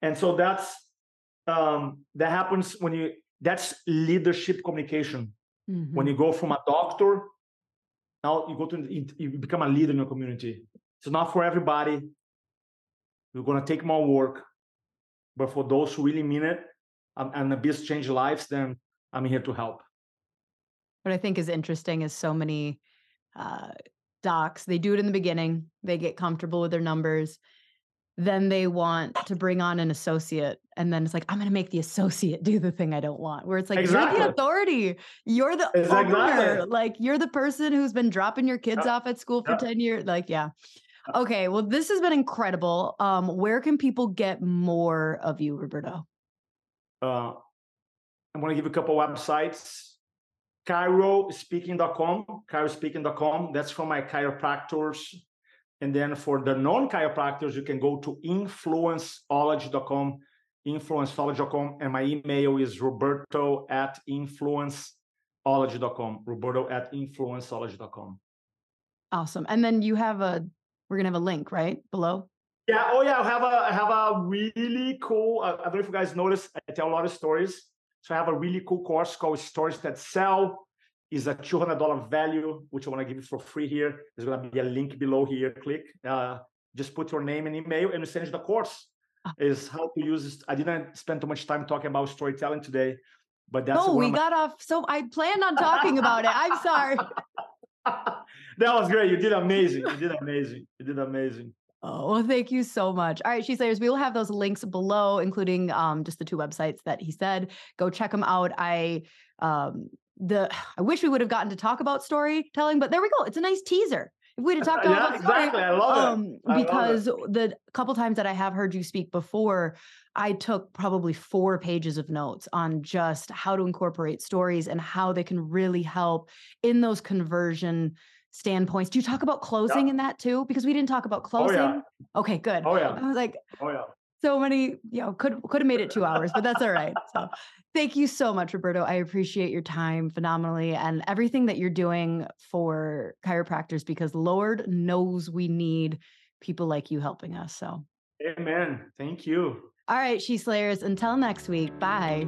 And so that's um, that happens when you that's leadership communication. Mm-hmm. When you go from a doctor, now you go to you become a leader in your community. It's not for everybody. You're gonna take more work, but for those who really mean it and the business change lives, then I'm here to help. What I think is interesting is so many uh, docs, they do it in the beginning, they get comfortable with their numbers. Then they want to bring on an associate. And then it's like, I'm going to make the associate do the thing I don't want. Where it's like, exactly. you're the authority. You're the exactly. owner. Like, you're the person who's been dropping your kids off at school for 10 years. Like, yeah. Okay. Well, this has been incredible. Um, where can people get more of you, Roberto? Uh, I'm going to give a couple websites chirospeaking.com, chirospeaking.com. That's for my chiropractors. And then for the non-chiropractors, you can go to influenceology.com, influenceology.com. And my email is roberto at influenceology.com, roberto at influenceology.com. Awesome. And then you have a, we're going to have a link, right? Below? Yeah. Oh, yeah. I have a, I have a really cool, uh, I don't know if you guys noticed, I tell a lot of stories so I have a really cool course called Stories That Sell. Is a $200 value, which I want to give you for free here. There's going to be a link below here. Click. Uh, just put your name and email and we send you the course. Ah. Is how to use this. I didn't spend too much time talking about storytelling today, but that's. Oh, we my... got off. So I planned on talking about it. I'm sorry. that was great. You did amazing. You did amazing. You did amazing. Oh, well, thank you so much. All right, She Slayers, we will have those links below, including um, just the two websites that he said. Go check them out. I um, the I wish we would have gotten to talk about storytelling, but there we go. It's a nice teaser. If we'd have talked about yeah, exactly. I love um, it. I because love it. the couple times that I have heard you speak before, I took probably four pages of notes on just how to incorporate stories and how they can really help in those conversion standpoints. Do you talk about closing yeah. in that too? Because we didn't talk about closing. Oh, yeah. Okay, good. Oh yeah. I was like, oh yeah. So many, you know, could could have made it two hours, but that's all right. So thank you so much, Roberto. I appreciate your time phenomenally and everything that you're doing for chiropractors because Lord knows we need people like you helping us. So Amen. Thank you. All right, She Slayers. Until next week. Bye.